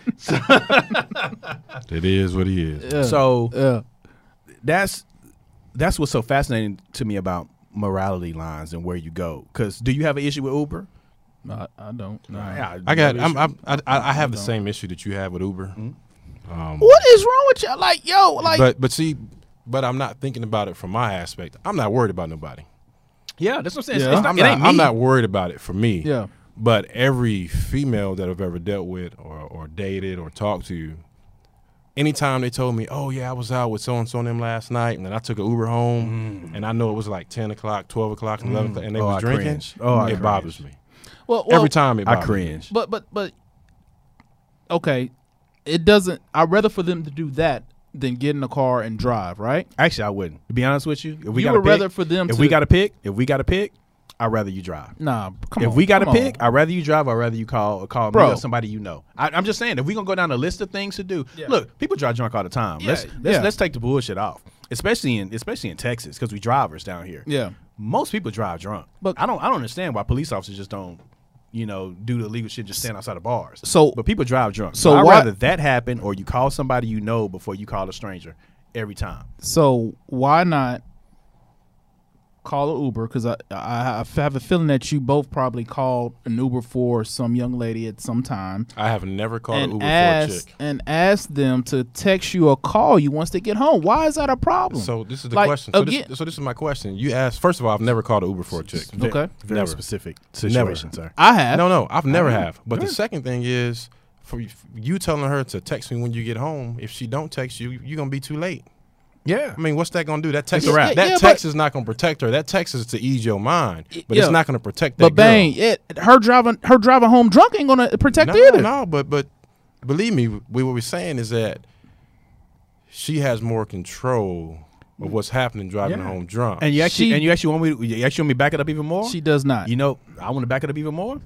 It is what he is. Yeah. So yeah, that's that's what's so fascinating to me about morality lines and where you go. Because do you have an issue with Uber? no, I, I don't. No. Yeah, I got. I'm. I'm, I, I I have the Don't. same issue that you have with Uber. Um, What is wrong with you? Like, yo, like, but but see, but I'm not thinking about it from my aspect. I'm not worried about nobody. yeah, that's what I'm saying. Yeah. It's not, I'm it not. ain't me. I'm not worried about it for me. yeah, But every female that I've ever dealt with or, or dated or talked to, anytime they told me, "Oh yeah, I was out with so and so and them last night, and then I took an Uber home, mm. and I know it was like ten o'clock, twelve o'clock, and eleven mm. o'clock, and they Oh, was I drinking," cringe. Oh, it bothers me. well, well every time it I bothers me. cringe. But but but okay, it doesn't. I'd rather for them to do that than get in a car and drive. Right? Actually, I wouldn't. To be honest with you, if we You got to would pick, rather for them if to- we got to pick, if we got to pick, I'd rather you drive. Nah, come if on. we got to pick, on. I'd rather you drive. I'd rather you call call Bro. me or somebody you know. I, I'm just saying, if we gonna go down a list of things to do, Yeah. look, people drive drunk all the time. let's Yeah, let's yeah. let's take the bullshit off, especially in especially in Texas because we drivers down here. yeah. most people drive drunk. But- But I don't I don't understand why police officers just don't, you know, do the illegal shit, just stand outside of bars. So- but people drive drunk. so So I'd why- rather that happen or you call somebody you know before you call a stranger every time. So why not call an Uber? Because I, I I have a feeling that you both probably called an Uber for some young lady at some time, I have never called an and Uber for a chick. and ask them to text you or call you once they get home. Why is that a problem? So this is the Like, question. So again- this, so this is my question. You asked first of all, I've never called an Uber for a chick. Okay. Very Never. specific Never. situation, sir. I have. No, no, I've never mean, have. But the second thing is for you- you telling her to text me when you get home. If she don't text you, you're gonna be too late. Yeah. I mean, what's that gonna do? That text, It's a that Yeah, text but- is not gonna protect her. That text is to ease your mind, but Yeah. it's not gonna protect that But girl. bang, it her driving her driving home drunk ain't gonna protect no, either. No, but but believe me, we, what we're saying is that she has more control of what's happening driving Yeah. home drunk. And you actually She- and you actually want me to, you actually want me back it up even more? She does not. You know, I want to back it up even more.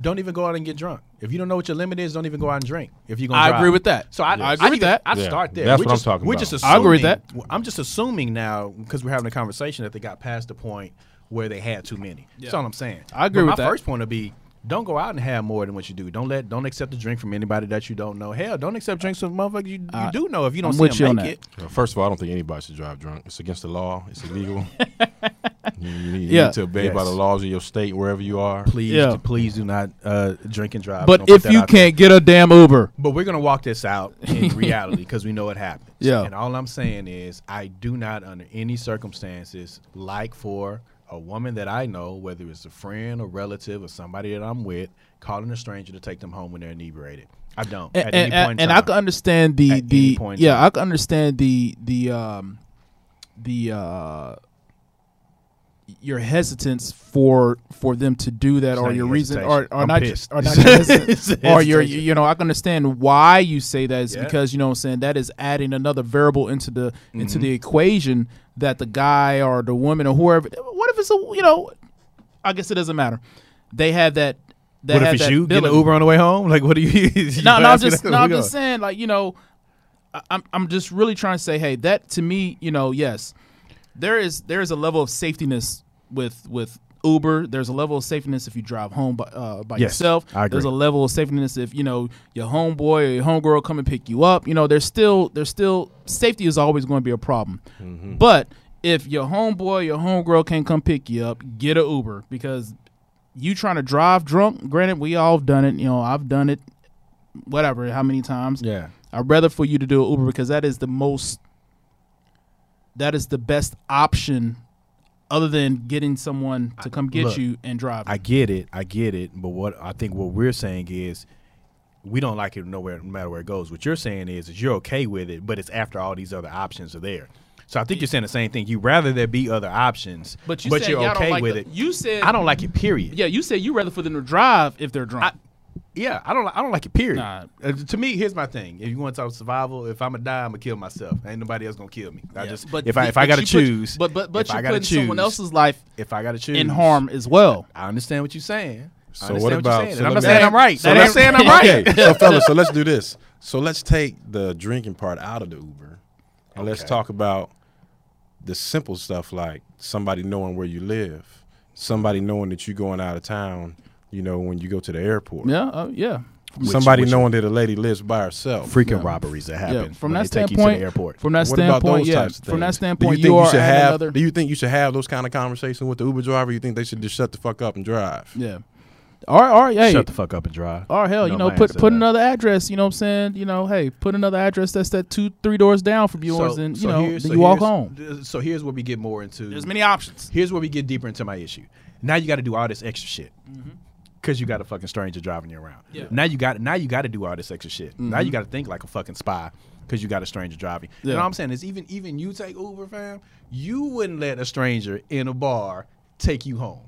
Don't even go out and get drunk. If you don't know what your limit is, don't even go out and drink. If you're gonna, I drive. agree with that. So I, I agree with that. I Yeah. start there. That's We're what I'm just- talking We're about. just assuming, I agree with that. I'm just assuming now because we're having a conversation that they got past the point where they had too many. That's all I'm saying. I agree But with my that. first point would be. Don't go out and have more than what you do. Don't let don't accept a drink from anybody that you don't know. Hell, don't accept drinks from motherfuckers you, you I- do know if you don't I'm see with them you on make that. it. Well, First of all, I don't think anybody should drive drunk. It's against the law. It's illegal. [laughs] you, you need, Yeah. need to obey by the laws of your state wherever you are. Please, Yeah. please do not uh, drink and drive. but Don't if you can't get a damn Uber, But we're gonna walk this out [laughs] in reality because we know what happens. Yeah. And all I'm saying is, I do not, under any circumstances, like for a woman that I know, whether it's a friend, or relative, or somebody that I'm with, calling a stranger to take them home when they're inebriated. I don't. and, at any and, point and I can understand the At the point yeah time. I can understand the the um the uh your hesitance for for them to do that It's or your reason or, or not pissed. or [laughs] not [laughs] or your you know I can understand why you say that is Yeah. because you know what I'm saying that is adding another variable into the into Mm-hmm. the equation that the guy or the woman or whoever what if it's a you know I guess it doesn't matter they have that they What have if it's you getting an. Uber on the way home? [laughs] Like, what do you? you No, no, I'm just no, I'm just saying, like you know, I'm I'm just really trying to say, hey, that to me, you know, yes, there is there is a level of safetiness with with Uber. There's a level of safetiness if you drive home by uh, by Yes, yourself. There's a level of safetiness if you know your homeboy or your homegirl come and pick you up. You know, there's still there's still safety is always going to be a problem. Mm-hmm. But if your homeboy, your homegirl can't come pick you up, get a Uber because you trying to drive drunk. Granted, we all have done it. You know, I've done it. Whatever, how many times? Yeah. I'd rather for you to do an Uber because that is the most. That is the best option, other than getting someone to come get look, you and drive. I get it. I get it. But what I think what we're saying is we don't like it nowhere no matter where it goes. What you're saying is is you're okay with it, but it's after all these other options are there. So I think you're saying the same thing. You rather there be other options, but you but said you're okay like with the- it. You said I don't like it. Period. Yeah, you said you rather for them to drive if they're drunk. Yeah, I don't. I don't like it. Period. Nah. Uh, to me, here's my thing. If you want to talk survival, if I'm gonna die, I'm gonna kill myself. Ain't nobody else gonna kill me. I Yeah, just but if I if I gotta you put- choose, but but but you're gotta someone else's life if I gotta choose in harm as well. I understand what you're saying. I So understand what you're about- saying. so And I'm not saying I'm right. So I'm not saying I'm [laughs] right. Okay, so [laughs] fellas, so let's do [laughs] this. So let's take the drinking part out of the Uber, and let's talk about the simple stuff like somebody knowing where you live, somebody knowing that you're going out of town. You know, when you go to the airport, Yeah, uh, yeah. Which- somebody which- knowing that a lady lives by herself. Freaking Yeah. robberies that Yeah, happen from when that they take you to standpoint- the airport. From that What about standpoint, those yeah. types of From that standpoint, do you, think are you should adding have? another. Do you think you should have those kind of conversations with the Uber driver? You think they should just shut the fuck up and drive? yeah. All right, all right, hey. Shut the fuck up and drive. All right, hell, No, you know, put put that. another address. You know what I'm saying? You know, hey, put another address that's that two, three doors down from yours, So- and you so know, then so you walk home. So here's where we get more into. There's many options. Here's where we get deeper into my issue. Now you got to do all this extra shit Mm-hmm. Because you got a fucking stranger driving you around. Yeah. Now you got now you got to do all this extra shit. Now Mhm. you got to think like a fucking spy because you got a stranger driving. You know what I'm saying? Is even even you take Uber, fam, you wouldn't let a stranger in a bar take you home,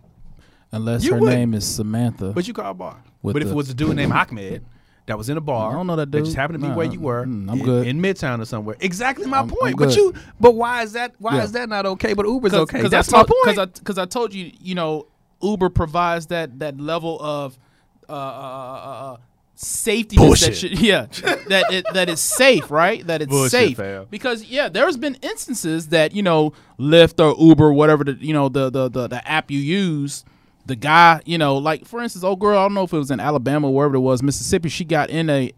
Unless You her would. name is Samantha. but you call a bar. With but if it was a dude named Ahmed. That was in a bar. I don't know that dude That just happened to be Nah, where you were. mm, I'm in, good. in Midtown or somewhere. Exactly my I'm- point. I'm but you, but why is that? Why Yeah. is that not okay? But Uber's Cause, okay. Cause That's I my point. Because I, I told you, you know, Uber provides that that level of uh, uh, uh, uh, safety Bullshit. that should, [laughs] yeah that it, that is safe, right? That it's Bullshit, safe fam. because yeah, there's been instances that you know Lyft or Uber, whatever the you know the the the, the app you use. The guy, you know, like for instance, old girl, I don't know if it was in Alabama or wherever it was, Mississippi. She got in a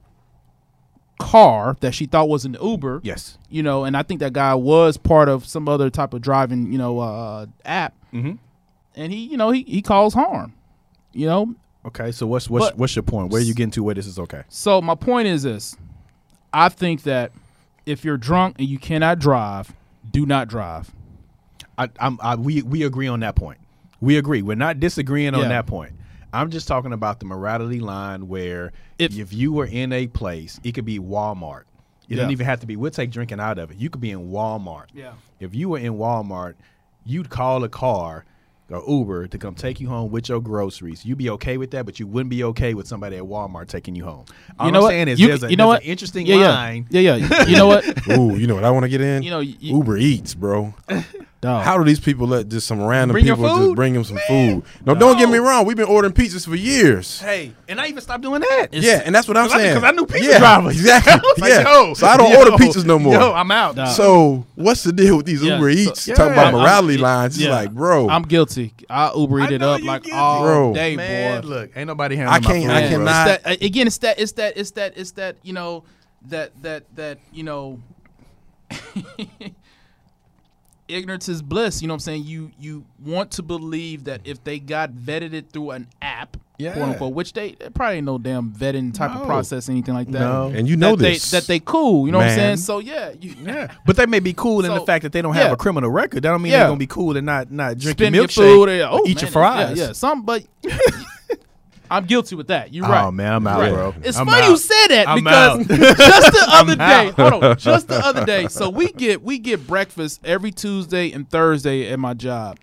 car that she thought was an Uber. Yes. You know, and I think that guy was part of some other type of driving, you know, uh, app. Mhm. And he, you know, he he caused harm. You know, Okay. So what's what's But- what's your point? Where are you getting to? Where this is okay? So my point is this: I think that if you're drunk and you cannot drive, do not drive. I, I'm, I, we we agree on that point. We agree. We're not disagreeing on that point. I'm just talking about the morality line where if, If- you were in a place, it could be Walmart. It Yeah. doesn't even have to be. We'll take drinking out of it. You could be in Walmart. Yeah. If you were in Walmart, you'd call a car or Uber to come take you home with your groceries. You'd be okay with that, but you wouldn't be okay with somebody at Walmart taking you home. All you know I'm what? saying is you, there's, a, you know there's what? an interesting yeah, line. Yeah, yeah, yeah. You know what? [laughs] Ooh, you know what I want to get in? You know, you- Uber Eats, bro. Dog. How do these people let just some random Bring people just bring them some food? No, don't get me wrong. We've been ordering pizzas for years. Hey, and I even stopped doing that. yeah, and that's what I'm saying. Because I knew pizza yeah, drivers. [laughs] Exactly. I like, yeah. yo, so I don't yo, order pizzas no more. Yo, I'm out. Dog. so what's the deal with these Yeah, Uber so- Eats? Yeah. Talking about morality I'm- lines. It's like, bro, I'm guilty. I Uber I eat it up you like guilty. all Bro. day, Man, boy. look, ain't nobody here. I can't- my I food, bro. cannot- It's that, again, it's that, it's that, it's that, it's that, you know, that, that, that, you know, [laughs] ignorance is bliss. You know what I'm saying? You, you want to believe that if they got vetted it through an app, Yeah. quote unquote, which they, they probably ain't no damn vetting type No. of process, anything like that. No. and you know that this. They, that they cool. You know what I'm saying? So yeah, you, [laughs] Yeah, but they may be cool in the fact that they don't have yeah. a criminal record. That don't mean Yeah. they're gonna be cool and not not drink spend your your milkshake food. or oh, Yeah, oh, eat man, your fries. Yeah, yeah, some, but [laughs] I'm guilty with that. You're oh, right. Oh man, I'm out, Right. bro. It's I'm funny out. you said that I'm because just the other [laughs] day, hold on, just the other day. So we get we get breakfast every Tuesday and Thursday at my job.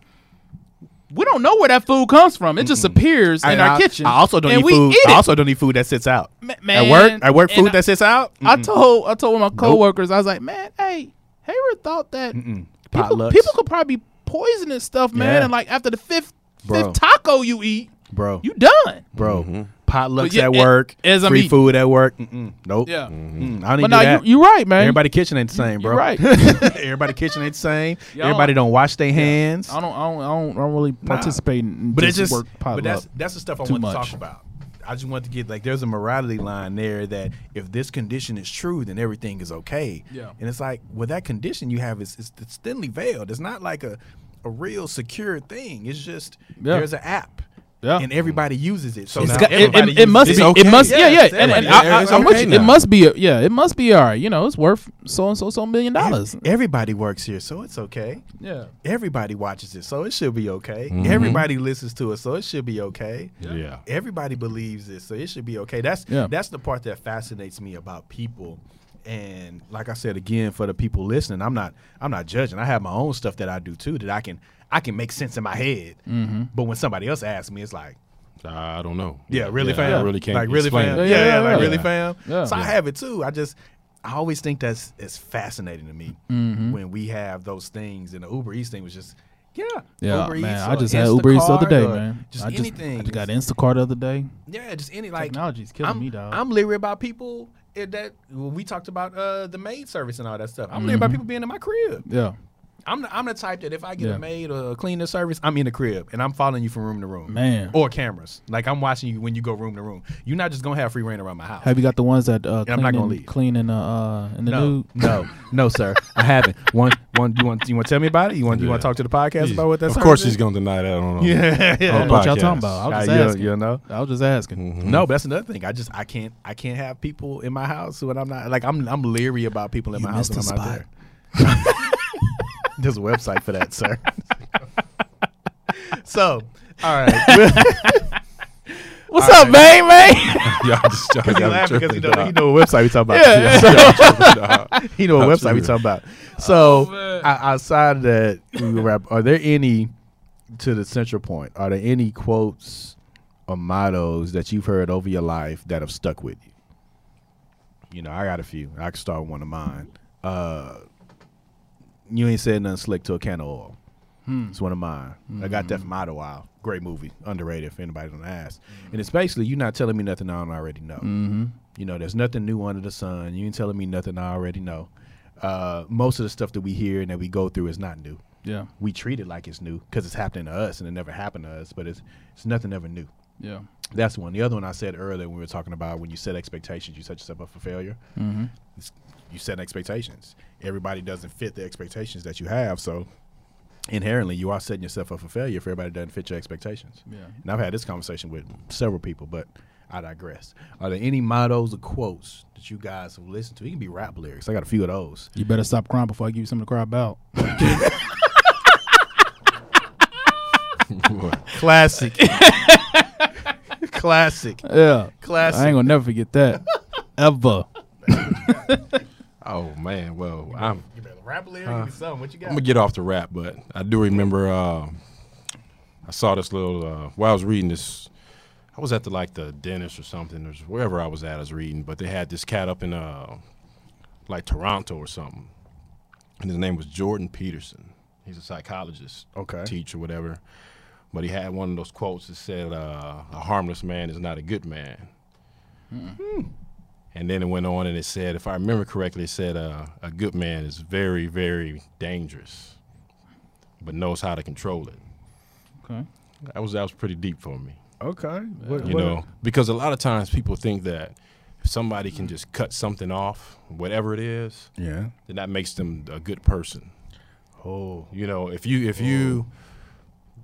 We don't know where that food comes from. It just appears in And our I, kitchen. I also don't eat food. Eat. I also don't eat food that sits out Ma- at man, work. At work, food that sits out. I Mm-mm. told I told my coworkers, I was like, man, hey, Hayward thought that Mm-mm. people, Potlucks. people could probably be poisoning stuff, man. Yeah. And like after the fifth Bro. fifth taco you eat, bro, you done. bro. Mm-hmm. Potlucks yeah, at work, as I'm free eating. food at work. Mm-mm. Nope. Yeah. Mm, I don't But even now do that. you you right, man. Everybody kitchen ain't the same, bro. You're right. [laughs] Everybody kitchen ain't the same. Yeah, Everybody don't- don't wash their hands. I don't, I don't, I don't, I don't really Nah. participate in But just it's just, work but that's that's the stuff I too want to much. talk about. I just want to get like there's a morality line there that if this condition is true, then everything is okay. Yeah. And it's like, well, that condition you have is it's, it's thinly veiled. It's not like a a real secure thing. It's just Yeah. there's an app. Yeah. And everybody uses it. So It's now got- it, everybody it, it must be. It's It okay. must. Yeah, Yeah, yeah. And, and I, it's I, I'm with okay you. It must be. A, yeah, it must be all right. You know, it's worth so and so so million dollars. Everybody works here, so it's okay. Yeah. Everybody watches it, so it should be okay. Mhm. Everybody listens to it, so it should be okay. yeah. everybody believes it, so it should be okay. That's Yeah. that's the part that fascinates me about people. And like I said again, for the people listening, I'm not I'm not judging. I have my own stuff that I do too that I can I can make sense in my head. Mm-hmm. But when somebody else asks me, it's like, I don't know. yeah, really, fam. I really can't. like really, explain fam. Yeah, Yeah, yeah, yeah, like yeah. really, fam. Yeah. So I have it too. I just I always think that's it's fascinating to me Mm-hmm. when we have those things. And the Uber Eats thing was just yeah, Yeah, Uber man. Eats I or just had Uber Eats the other day, man. Just I just, anything. I just got Instacart the other day. Yeah, just any like Technology's killing I'm, me, dog. I'm leery about people that well, we talked about uh, the maid service and all that stuff. I'm leery about people being in my crib. yeah. I'm the, I'm the type that if I get Yeah. a maid or a cleaner service, I'm in the crib and I'm following you from room to room. Man. Or cameras. Like I'm watching you when you go room to room. You're not just gonna have free reign around my house. Have you got the ones that uh, Yeah, I'm not gonna in, leave. clean in, uh, uh, in the no, nude? no, no, sir. I haven't. One, one. You want? You want to tell me about it? You want? You want to talk to the podcast about what that's? Of course, is? she's gonna deny that. I don't know. Yeah, I [laughs] yeah. don't know what y'all talking about. I was just you- asking. you know? I was just asking. Mhm. No, but that's another thing. I just I can't I can't have people in my house when I'm not like I'm I'm leery about people in You my house when I'm a not there. [laughs] [laughs] There's a website for that, sir. [laughs] so, all right. [laughs] What's All up, right. man, man? Y'all just y'all Because he got laughing because he know, he know what website we talking about. Yeah. Y'all he know what website we Absolutely. talking about. So, Oh, man. o- outside of that, we wrap. Are there any to the central point? Are there any quotes or mottos that you've heard over your life that have stuck with you? You know, I got a few. I can start with one of mine. Uh, you ain't said nothing slick to a can of oil. Hmm. It's one of mine. I got that from Idlewild. Great movie, underrated if anybody don't ask. Mm-hmm. And it's basically you're not telling me nothing I don't already know. Mm-hmm. You know, there's nothing new under the sun. You ain't telling me nothing I already know. Uh, most of the stuff that we hear and that we go through is not new. Yeah. We treat it like it's new because it's happening to us and it never happened to us, but it's it's nothing ever new. Yeah. That's one. The other one I said earlier when we were talking about when you set expectations, you set yourself up for failure. Mm-hmm. It's- You set expectations. Everybody doesn't fit the expectations that you have, so inherently you are setting yourself up for failure if everybody doesn't fit your expectations. Yeah. And I've had this conversation with several people, but I digress. Are there any mottos or quotes that you guys have listened to? It can be rap lyrics. I got a few of those. You better stop crying before I give you something to cry about. [laughs] [laughs] Classic. [laughs] Classic. Yeah. Classic. I ain't gonna never forget that. Ever. Oh man, well I'm You better rap lyric Huh. something. What you I'm gonna get off the rap, but I do remember uh, I saw this little uh, while I was reading this. I was at the like the dentist or something, or wherever I was at. I was reading, but they had this cat up in uh, like Toronto or something, and his name was Jordan Peterson. He's a psychologist, Okay. teacher, whatever. But he had one of those quotes that said, uh, "A harmless man is not a good man." And then it went on and it said, if I remember correctly, it said, uh, "A good man is very, very dangerous, but knows how to control it." Okay. That was that was pretty deep for me, Okay. What, you what- know, because a lot of times people think that if somebody can just cut something off, whatever it is, Yeah. then that makes them a good person. Oh. You know, if you if you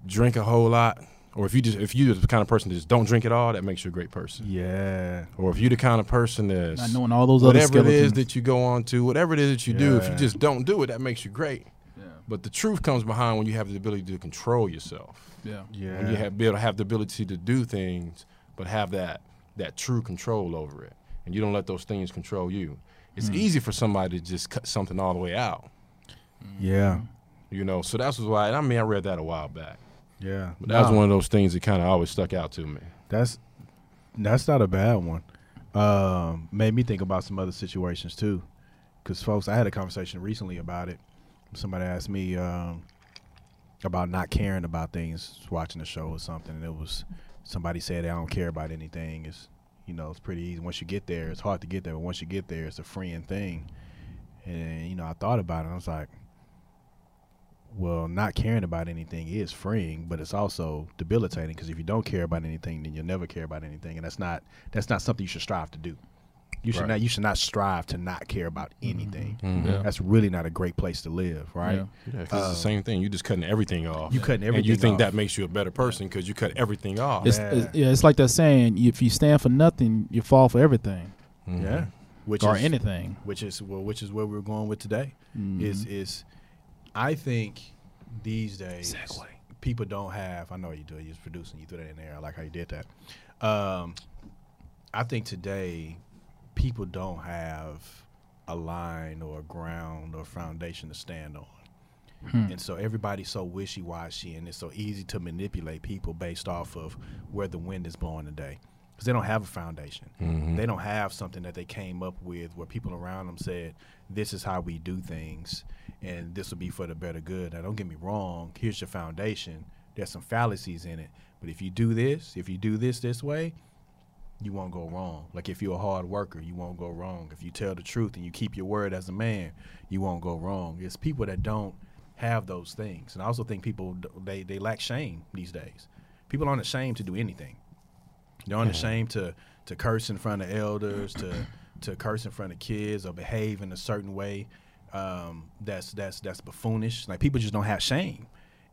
drink a whole lot, or if you just if you're the kind of person that just don't drink at all, that makes you a great person. Yeah. Or if you're the kind of person that's Not knowing all those other whatever it is that you go on to, whatever it is that you do, if you just don't do it, that makes you great. Yeah. But the truth comes behind when you have the ability to control yourself. Yeah. Yeah. When you have be able to have the ability to do things, but have that that true control over it, and you don't let those things control you. It's mm. easy for somebody to just cut something all the way out, Yeah. you know. So that's why. And I mean, I read that a while back, Yeah. but that was one of those things that kind of always stuck out to me. That's that's not a bad one. Um, made me think about some other situations too. Because folks, I had a conversation recently about it. Somebody asked me um, about not caring about things, watching a show or something, and it was somebody said I don't care about anything. It's you know it's pretty easy. Once you get there, it's hard to get there, but once you get there, it's a freeing thing. And you know, I thought about it. I was like, well, not caring about anything is freeing, but it's also debilitating because if you don't care about anything, then you'll never care about anything, and that's not that's not something you should strive to do. You should Right. not you should not strive to not care about anything. Yeah. That's really not a great place to live, right? Yeah. Yeah, 'cause it's the same thing. You're just cutting everything off. You cutting everything. and you everything think off. that makes you a better person because you cut everything off. It's, Yeah. it's yeah, it's like that saying: if you stand for nothing, you fall for everything Mhm. Yeah, which or is anything. which is well, which is where we're going with today. Is Mhm. is I think these days Segue. people don't have. I know you do. You're producing. You threw that in there. I like how you did that. Um, I think today people don't have a line or a ground or foundation to stand on. Hmm. And so everybody's so wishy washy, and it's so easy to manipulate people based off of where the wind is blowing today. Because they don't have a foundation. Mhm. They don't have something that they came up with where people around them said, This is how we do things, and this will be for the better good. Now, don't get me wrong, here's your foundation. There's some fallacies in it. But if you do this, if you do this this way, you won't go wrong. Like if you're a hard worker, you won't go wrong. If you tell the truth and you keep your word as a man, you won't go wrong. It's people that don't have those things, and I also think people they they lack shame these days. People aren't ashamed to do anything. They're mm-hmm. unashamed to to curse in front of elders, to to curse in front of kids, or behave in a certain way um, that's that's that's buffoonish. Like people just don't have shame,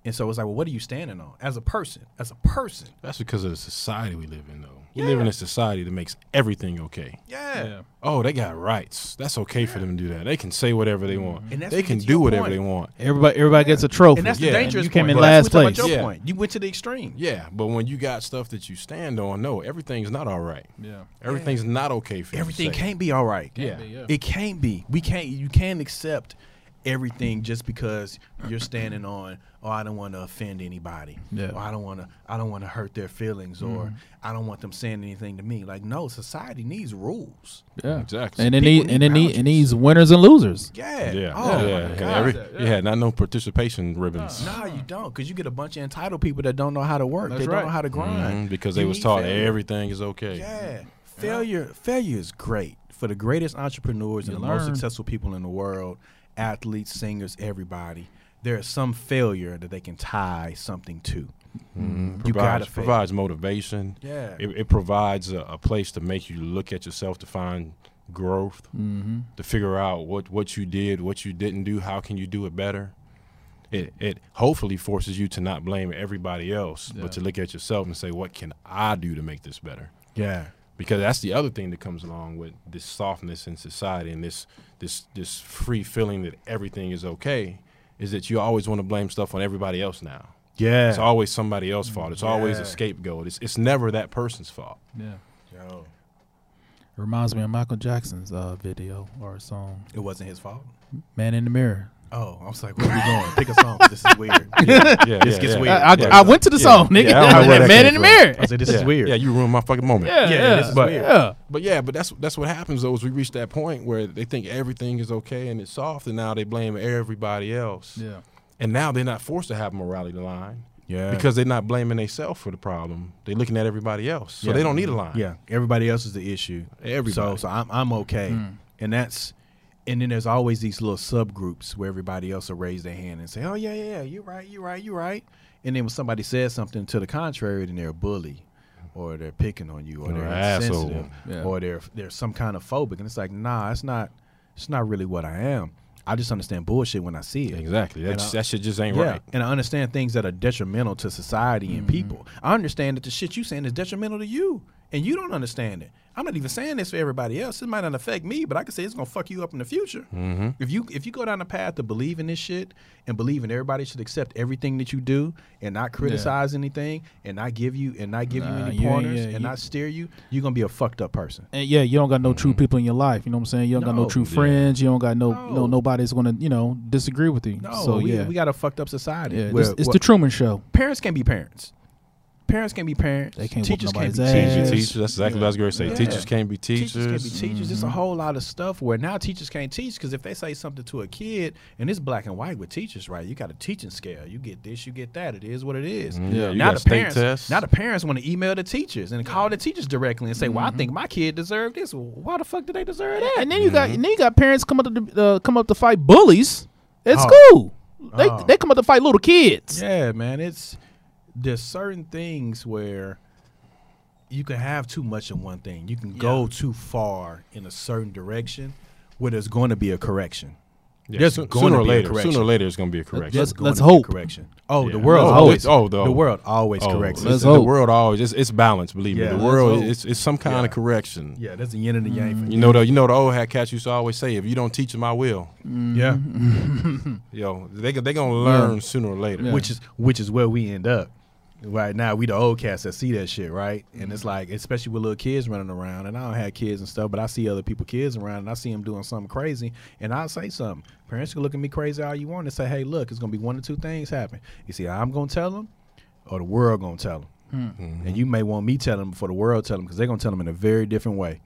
and so it's like, well, what are you standing on as a person? As a person, That's because of the society we live in, though. We Yeah. live in a society that makes everything okay. yeah. Yeah. Oh, they got rights. That's okay for them to do that. They can say whatever they mm-hmm. want. And that's they can do whatever point. they want. Everybody, everybody gets a trophy. And that's the and dangerous you came point. in last that's what we're talking place. your Yeah. point. You went to the extreme. Yeah, but when you got stuff that you stand on, no, everything's not all right. yeah. Everything's not okay for you. Everything can't be all right. Yeah. be, yeah. It can't be. We can't. You can't accept everything just because you're standing on. Oh, I don't want to offend anybody. Yeah. Or I don't want to. I don't want to hurt their feelings. Or I don't want them saying anything to me. Like no, society needs rules. Yeah. Exactly. And it People need, need and it need, it boundaries. needs winners and losers. Yeah. Yeah, Oh yeah, my yeah. God. Every, Yeah. yeah, not no participation ribbons. No, you don't, because you get a bunch of entitled people that don't know how to work. That's they right. don't know how to grind Mhm, because You they was taught failure. everything is okay. Yeah. Failure failure is great for the greatest entrepreneurs You and the most successful people in the world, athletes, singers, everybody. There is some failure that they can tie something to. Mhm. You Provides, gotta provides motivation. Yeah. It, it provides a, a place to make you look at yourself to find growth, Mm-hmm. to figure out what, what you did, what you didn't do, how can you do it better. It it hopefully forces you to not blame everybody else, Yeah. but to look at yourself and say, what can I do to make this better? yeah. Because that's the other thing that comes along with this softness in society and this this this free feeling that everything is okay is that you always want to blame stuff on everybody else now. Yeah. It's always somebody else's fault. It's always a scapegoat. It's it's never that person's fault. Yeah. Yo. It reminds me of Michael Jackson's uh, video or song, It wasn't his fault. "Man in the Mirror." Oh, I was like, where are we going? Pick a song. This is weird. [laughs] Yeah, This yeah, gets yeah. weird. I, I, Yeah. I went to the Yeah. song, nigga. Yeah, I don't know [laughs] where that "Man in the. Mirror." I said, this yeah. is weird. Yeah, you ruined my fucking moment. Yeah, Yeah, yeah, this is but weird. yeah, But yeah, but that's that's what happens though is we reach that point where they think everything is okay and it's soft and now they blame everybody else. yeah. And now they're not forced to have a morality line. Yeah. because they're not blaming themselves for the problem. They're looking at everybody else, so Yeah. they don't need a line. Yeah, everybody else is the issue. Everybody. So, so I'm I'm okay, Mm. and that's, and then there's always these little subgroups where everybody else will raise their hand and say, "Oh yeah, yeah, yeah, you're right, you're right, you're right," and then when somebody says something to the contrary, then they're a bully, or they're picking on you, or Or they're asshole. insensitive, Yeah. or they're they're some kind of phobic, and it's like, nah, it's not, it's not really what I am. I just understand bullshit when I see it. exactly. That, And just- I- that shit just ain't Yeah, right. and I understand things that are detrimental to society and mm-hmm. people. I understand that the shit you saying is detrimental to you, and you don't understand it. I'm not even saying this for everybody else. It might not affect me, but I can say it's gonna fuck you up in the future. Mm-hmm. If you if you go down the path to believe in this shit and believe in everybody should accept everything that you do and not criticize anything and not give you and not give Nah, you any pointers yeah, and not steer you, you're gonna be a fucked up person. And yeah, you don't got no true people in your life. You know what I'm saying? You don't got no No. true Yeah. friends. You don't got no, No. no nobody's gonna you know disagree with you. No, so we, yeah, we got a fucked up society. yeah. where- It's, it's where the Truman Show. parents can't be parents. Parents can't be parents. They can't whoop teachers can't be ass. Teachers, teachers. teachers. That's exactly what I was going to say. Yeah. Teachers can't be teachers. Teachers can be teachers. There's a Mm-hmm. whole lot of stuff where now teachers can't teach because if they say something to a kid, and it's black and white with teachers, right? You got a teaching scale. You get this, you get that. It is what it is. Mhm. Yeah, you now got the state parents, tests. now the parents want to email the teachers and call the teachers directly and say, "Well, I Mm-hmm. think my kid deserved this. Well, why the fuck did they deserve that?" And then you got and then you got parents come up to uh, come up to fight bullies at Oh. school. They Oh. they come up to fight little kids. Yeah, man. It's there's certain things where you can have too much in one thing. You can go too far in a certain direction where there's going to be a correction. Yeah, There's soon- gonna sooner or be a later, correction. sooner or later, it's going to be a correction. Let's- let's to be a hope. correction. Oh, the world Oh, always. oh, the- the world always Oh, corrects. let's hope. the world always it's, it's balanced. Believe Yeah, me, the world hope. it's it's some kind Yeah. of correction. Yeah, that's the yin and the yang. for You know the you know the old hat cats used to always say, if you don't teach them, I will. Mm-hmm. Yeah, [laughs] Yo, they they gonna learn sooner or later. Yeah. which is which is where we end up. Right now, we the old cats that see that shit, right? And it's like, especially with little kids running around, and I don't have kids and stuff, but I see other people kids around, and I see them doing something crazy, and I'll say something. Parents can look at me crazy all you want and say, "Hey, look, it's gonna be one or two things happen. You see, I'm gonna tell them, or the world gonna tell them, Mm-hmm. and you may want me tell them before the world tell them, because they're gonna tell them in a very different way.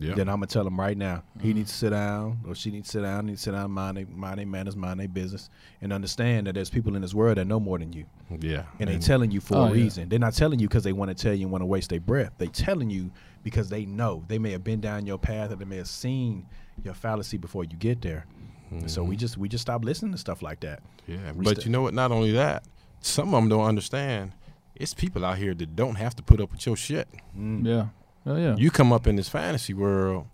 Yeah. Then I'm gonna tell him right now. He mm-hmm. needs to sit down, or she needs to sit down. Need to sit down, mind they, mind their manners, mind their business, and understand that there's people in this world that know more than you, yeah. and they're telling you for Oh, a yeah. reason. They're not telling you because they want to tell you and want to waste their breath. They're telling you because they know they may have been down your path, or they may have seen your fallacy before you get there. And So we mm-hmm. just we just stop listening to stuff like that. Yeah, We but st- you know what? Not only that, some of them don't understand. It's people out here that don't have to put up with your shit. Mm. Yeah. Oh yeah. You come up in this fantasy world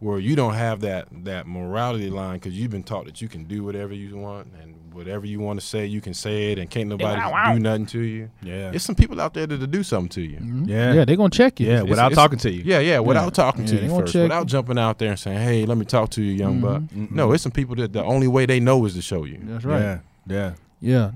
where you don't have that that morality line because you've been taught that you can do whatever you want and whatever you want to say, you can say it, and can't nobody do nothing to you. Yeah, There's some people out there that'll do something to you. Mhm. Yeah. Yeah, they're gonna check you. yeah, It's- without it's- talking to you. Yeah, yeah, without talking Yeah, to you first, check without jumping out there and saying, "Hey, let me talk to you, young buck." Mhm. No, it's some people that the only way they know is to show you. That's right. yeah, yeah. Yeah.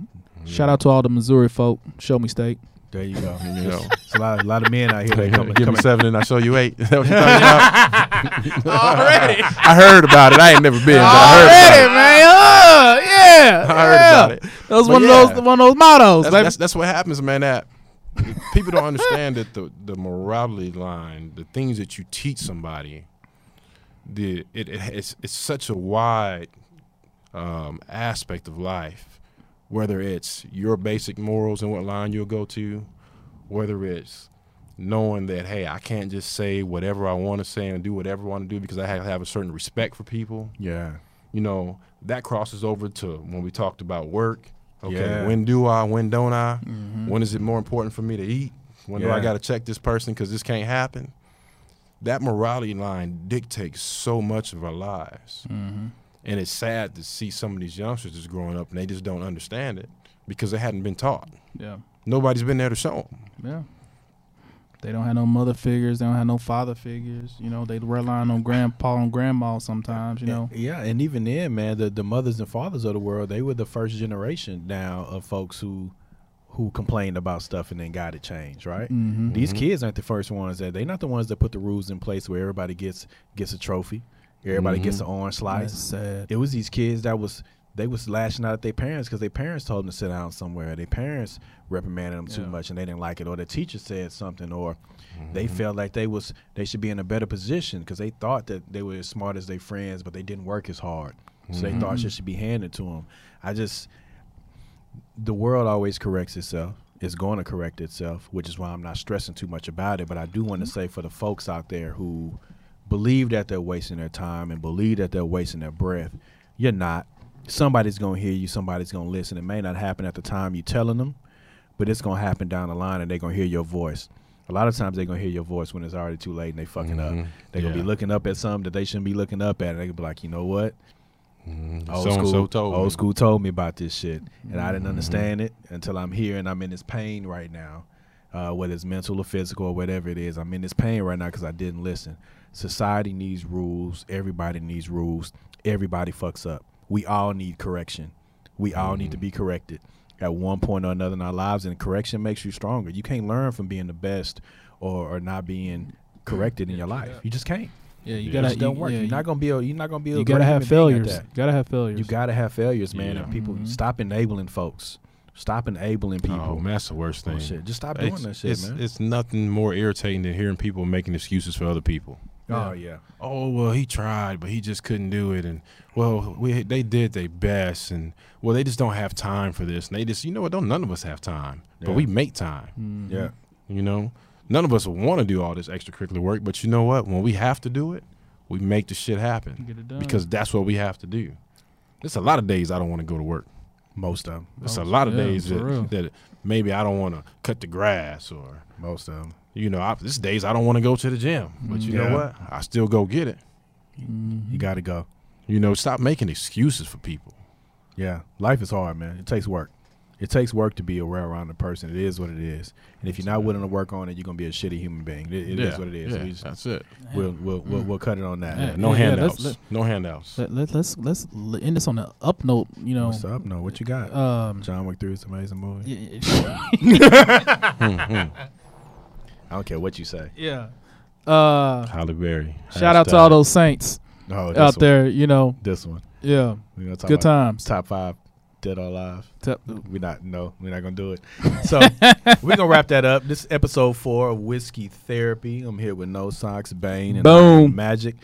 Shout out to all the Missouri folk. Show Me State. There you go. [laughs] You know, It's a lot, a lot of men out here. That come, give me come, seven and I show you eight. [laughs] Is that what you're talking about? [laughs] Already. I heard about it. I ain't never been, but I heard about Already, it. man. Uh, yeah. I heard yeah. about it. That was But one yeah. of those one of those mottos, That's, baby. that's, that's what happens, man. That people don't understand that the the morality line, the things that you teach somebody, the it, it it's, it's such a wide um, aspect of life. Whether it's your basic morals and what line you'll go to, whether it's knowing that hey, I can't just say whatever I want to say and do whatever I want to do because I have to have a certain respect for people yeah, you know that crosses over to when we talked about work Okay, Yeah. when do I? When don't I? Mhm. When is it more important for me to eat? When do I got to check this person because this can't happen? That morality line dictates so much of our lives. Mhm. And it's sad to see some of these youngsters just growing up and they just don't understand it because they hadn't been taught. Yeah. Nobody's been there to show them. Yeah. They don't have no mother figures. They don't have no father figures. You know, they rely on grandpa and grandma sometimes. You know. Yeah, and even then, man, the, the mothers and fathers of the world, they were the first generation now of folks who who complained about stuff and then got it changed, right? Mm-hmm. These Mhm. kids aren't the first ones that they're not the ones that put the rules in place where everybody gets gets a trophy, everybody gets Mhm. an orange slice. It was these kids that was they was lashing out at their parents because their parents told them to sit down somewhere. Their parents reprimanded them too Yeah. much and they didn't like it, or the teacher said something, or they Mm-hmm. felt like they was they should be in a better position because they thought that they were as smart as their friends, but they didn't work as hard. So they thought Mhm. shit should be handed to them. I just the world always corrects itself. It's going to correct itself, which is why I'm not stressing too much about it. But I do want to say for the folks out there who believe that they're wasting their time and believe that they're wasting their breath, you're not. Somebody's going to hear you. Somebody's going to listen. It may not happen at the time you're telling them, but it's going to happen down the line, and they're going to hear your voice. A lot of times they're going to hear your voice when it's already too late and they fucking Mhm. up. They're going to be looking up at something that they shouldn't be looking up at. And they can be like, you know what? Mhm. Old So school, so old me. school told me about this shit, and I didn't Mhm. understand it until I'm here and I'm in this pain right now, uh, whether it's mental or physical or whatever it is. I'm in this pain right now because I didn't listen. Society needs rules. Everybody needs rules. Everybody fucks up. We all need correction. We all need to Mhm. be corrected at one point or another in our lives, and correction makes you stronger. You can't learn from being the best or, or not being corrected in your life. You just can't. Yeah, you It gotta. It just don't you, work. yeah, you're you- not gonna be. A, you're not gonna be. A You gotta have human being at failures. that. Gotta have failures. You gotta have failures, man. Yeah. And people Mhm. stop enabling folks. Stop enabling people. Oh, man, that's the worst thing. Bullshit. Just stop doing It's, that shit, it's, man. it's nothing more irritating than hearing people making excuses for other people. Oh yeah. oh well he tried but he just couldn't do it and well we they did their best and well they just don't have time for this and they just you know what don't none of us have time but we make time Mhm. Yeah. you know none of us want to do all this extracurricular work but you know what when we have to do it we make the shit happen Get it done. because that's what we have to do there's a lot of days i don't want to go to work Most of them. there's a lot of yeah, days for real. that, that maybe i don't want to cut the grass or Most of them. You know I, there's days i don't want to go to the gym but you Yeah. know what i still go get it Mhm. You gotta go. you know stop making excuses for people Yeah. Life is hard, man. It takes work. It takes work to be a well-rounded person. It is what it is. And if you're not willing to work on it, you're gonna be a shitty human being. It, it is what it is. Yeah, just- that's it. we'll, we'll, we'll we'll cut it on that. Yeah. No yeah, handouts. let's- no handouts. Let, let, let's let's end this on the up note. You know. What's up? note? what you got? Um. John Wick Three is an amazing movie. [laughs] [laughs] Yeah. I don't care what you say. yeah. Uh. Halle Berry. Shout out to all those saints Oh, this out one. there. You know. This one. Yeah. We're gonna talk Good about times. top five dead or alive. Tep- We're not no, we're not gonna do it. [laughs] So we're gonna wrap that up. This is episode four of Whiskey Therapy. I'm here with No Socks, Bane, and Boom. Magic.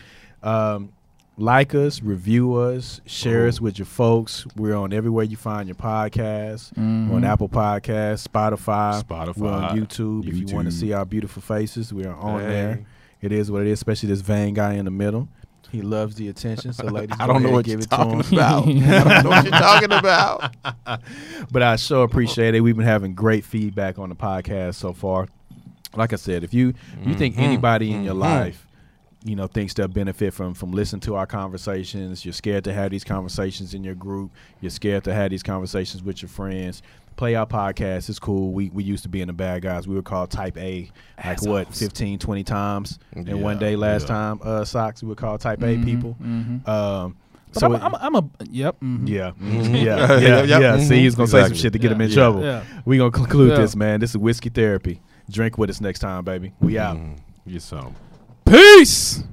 Um, like us, review us, share us with your folks. We're on everywhere you find your podcast. We're on. Apple Podcasts, Spotify. Spotify. We're on YouTube. If you want to see our beautiful faces, we are on Hey. there. It is what it is, especially this vain guy in the middle. He loves the attention, so [laughs] ladies, I don't know what give you're it to talking him. about. [laughs] I don't know what you're talking about. [laughs] but I sure appreciate it. We've been having great feedback on the podcast so far. Like I said, if you you think Mhm. anybody in your life, you know, thinks they'll benefit from from listening to our conversations, you're scared to have these conversations in your group, you're scared to have these conversations with your friends. Play our podcast. It's cool. We we used to be in the bad guys. We were called Type A, like what, Assholes. 15, 20 times in one day. Last yeah. time, uh, socks. We were called Type A Mhm, people. mhm. Um, But so I'm, it- a, I'm, a, I'm a yep. mhm. yeah, [laughs] yeah, Yeah, [laughs] yeah, yeah, yeah. See, he's gonna say some shit to get him in Yeah, trouble. Yeah. We gonna conclude Yeah. this, man. This is whiskey therapy. Drink with us next time, baby. We out. Mm, Get some. Peace.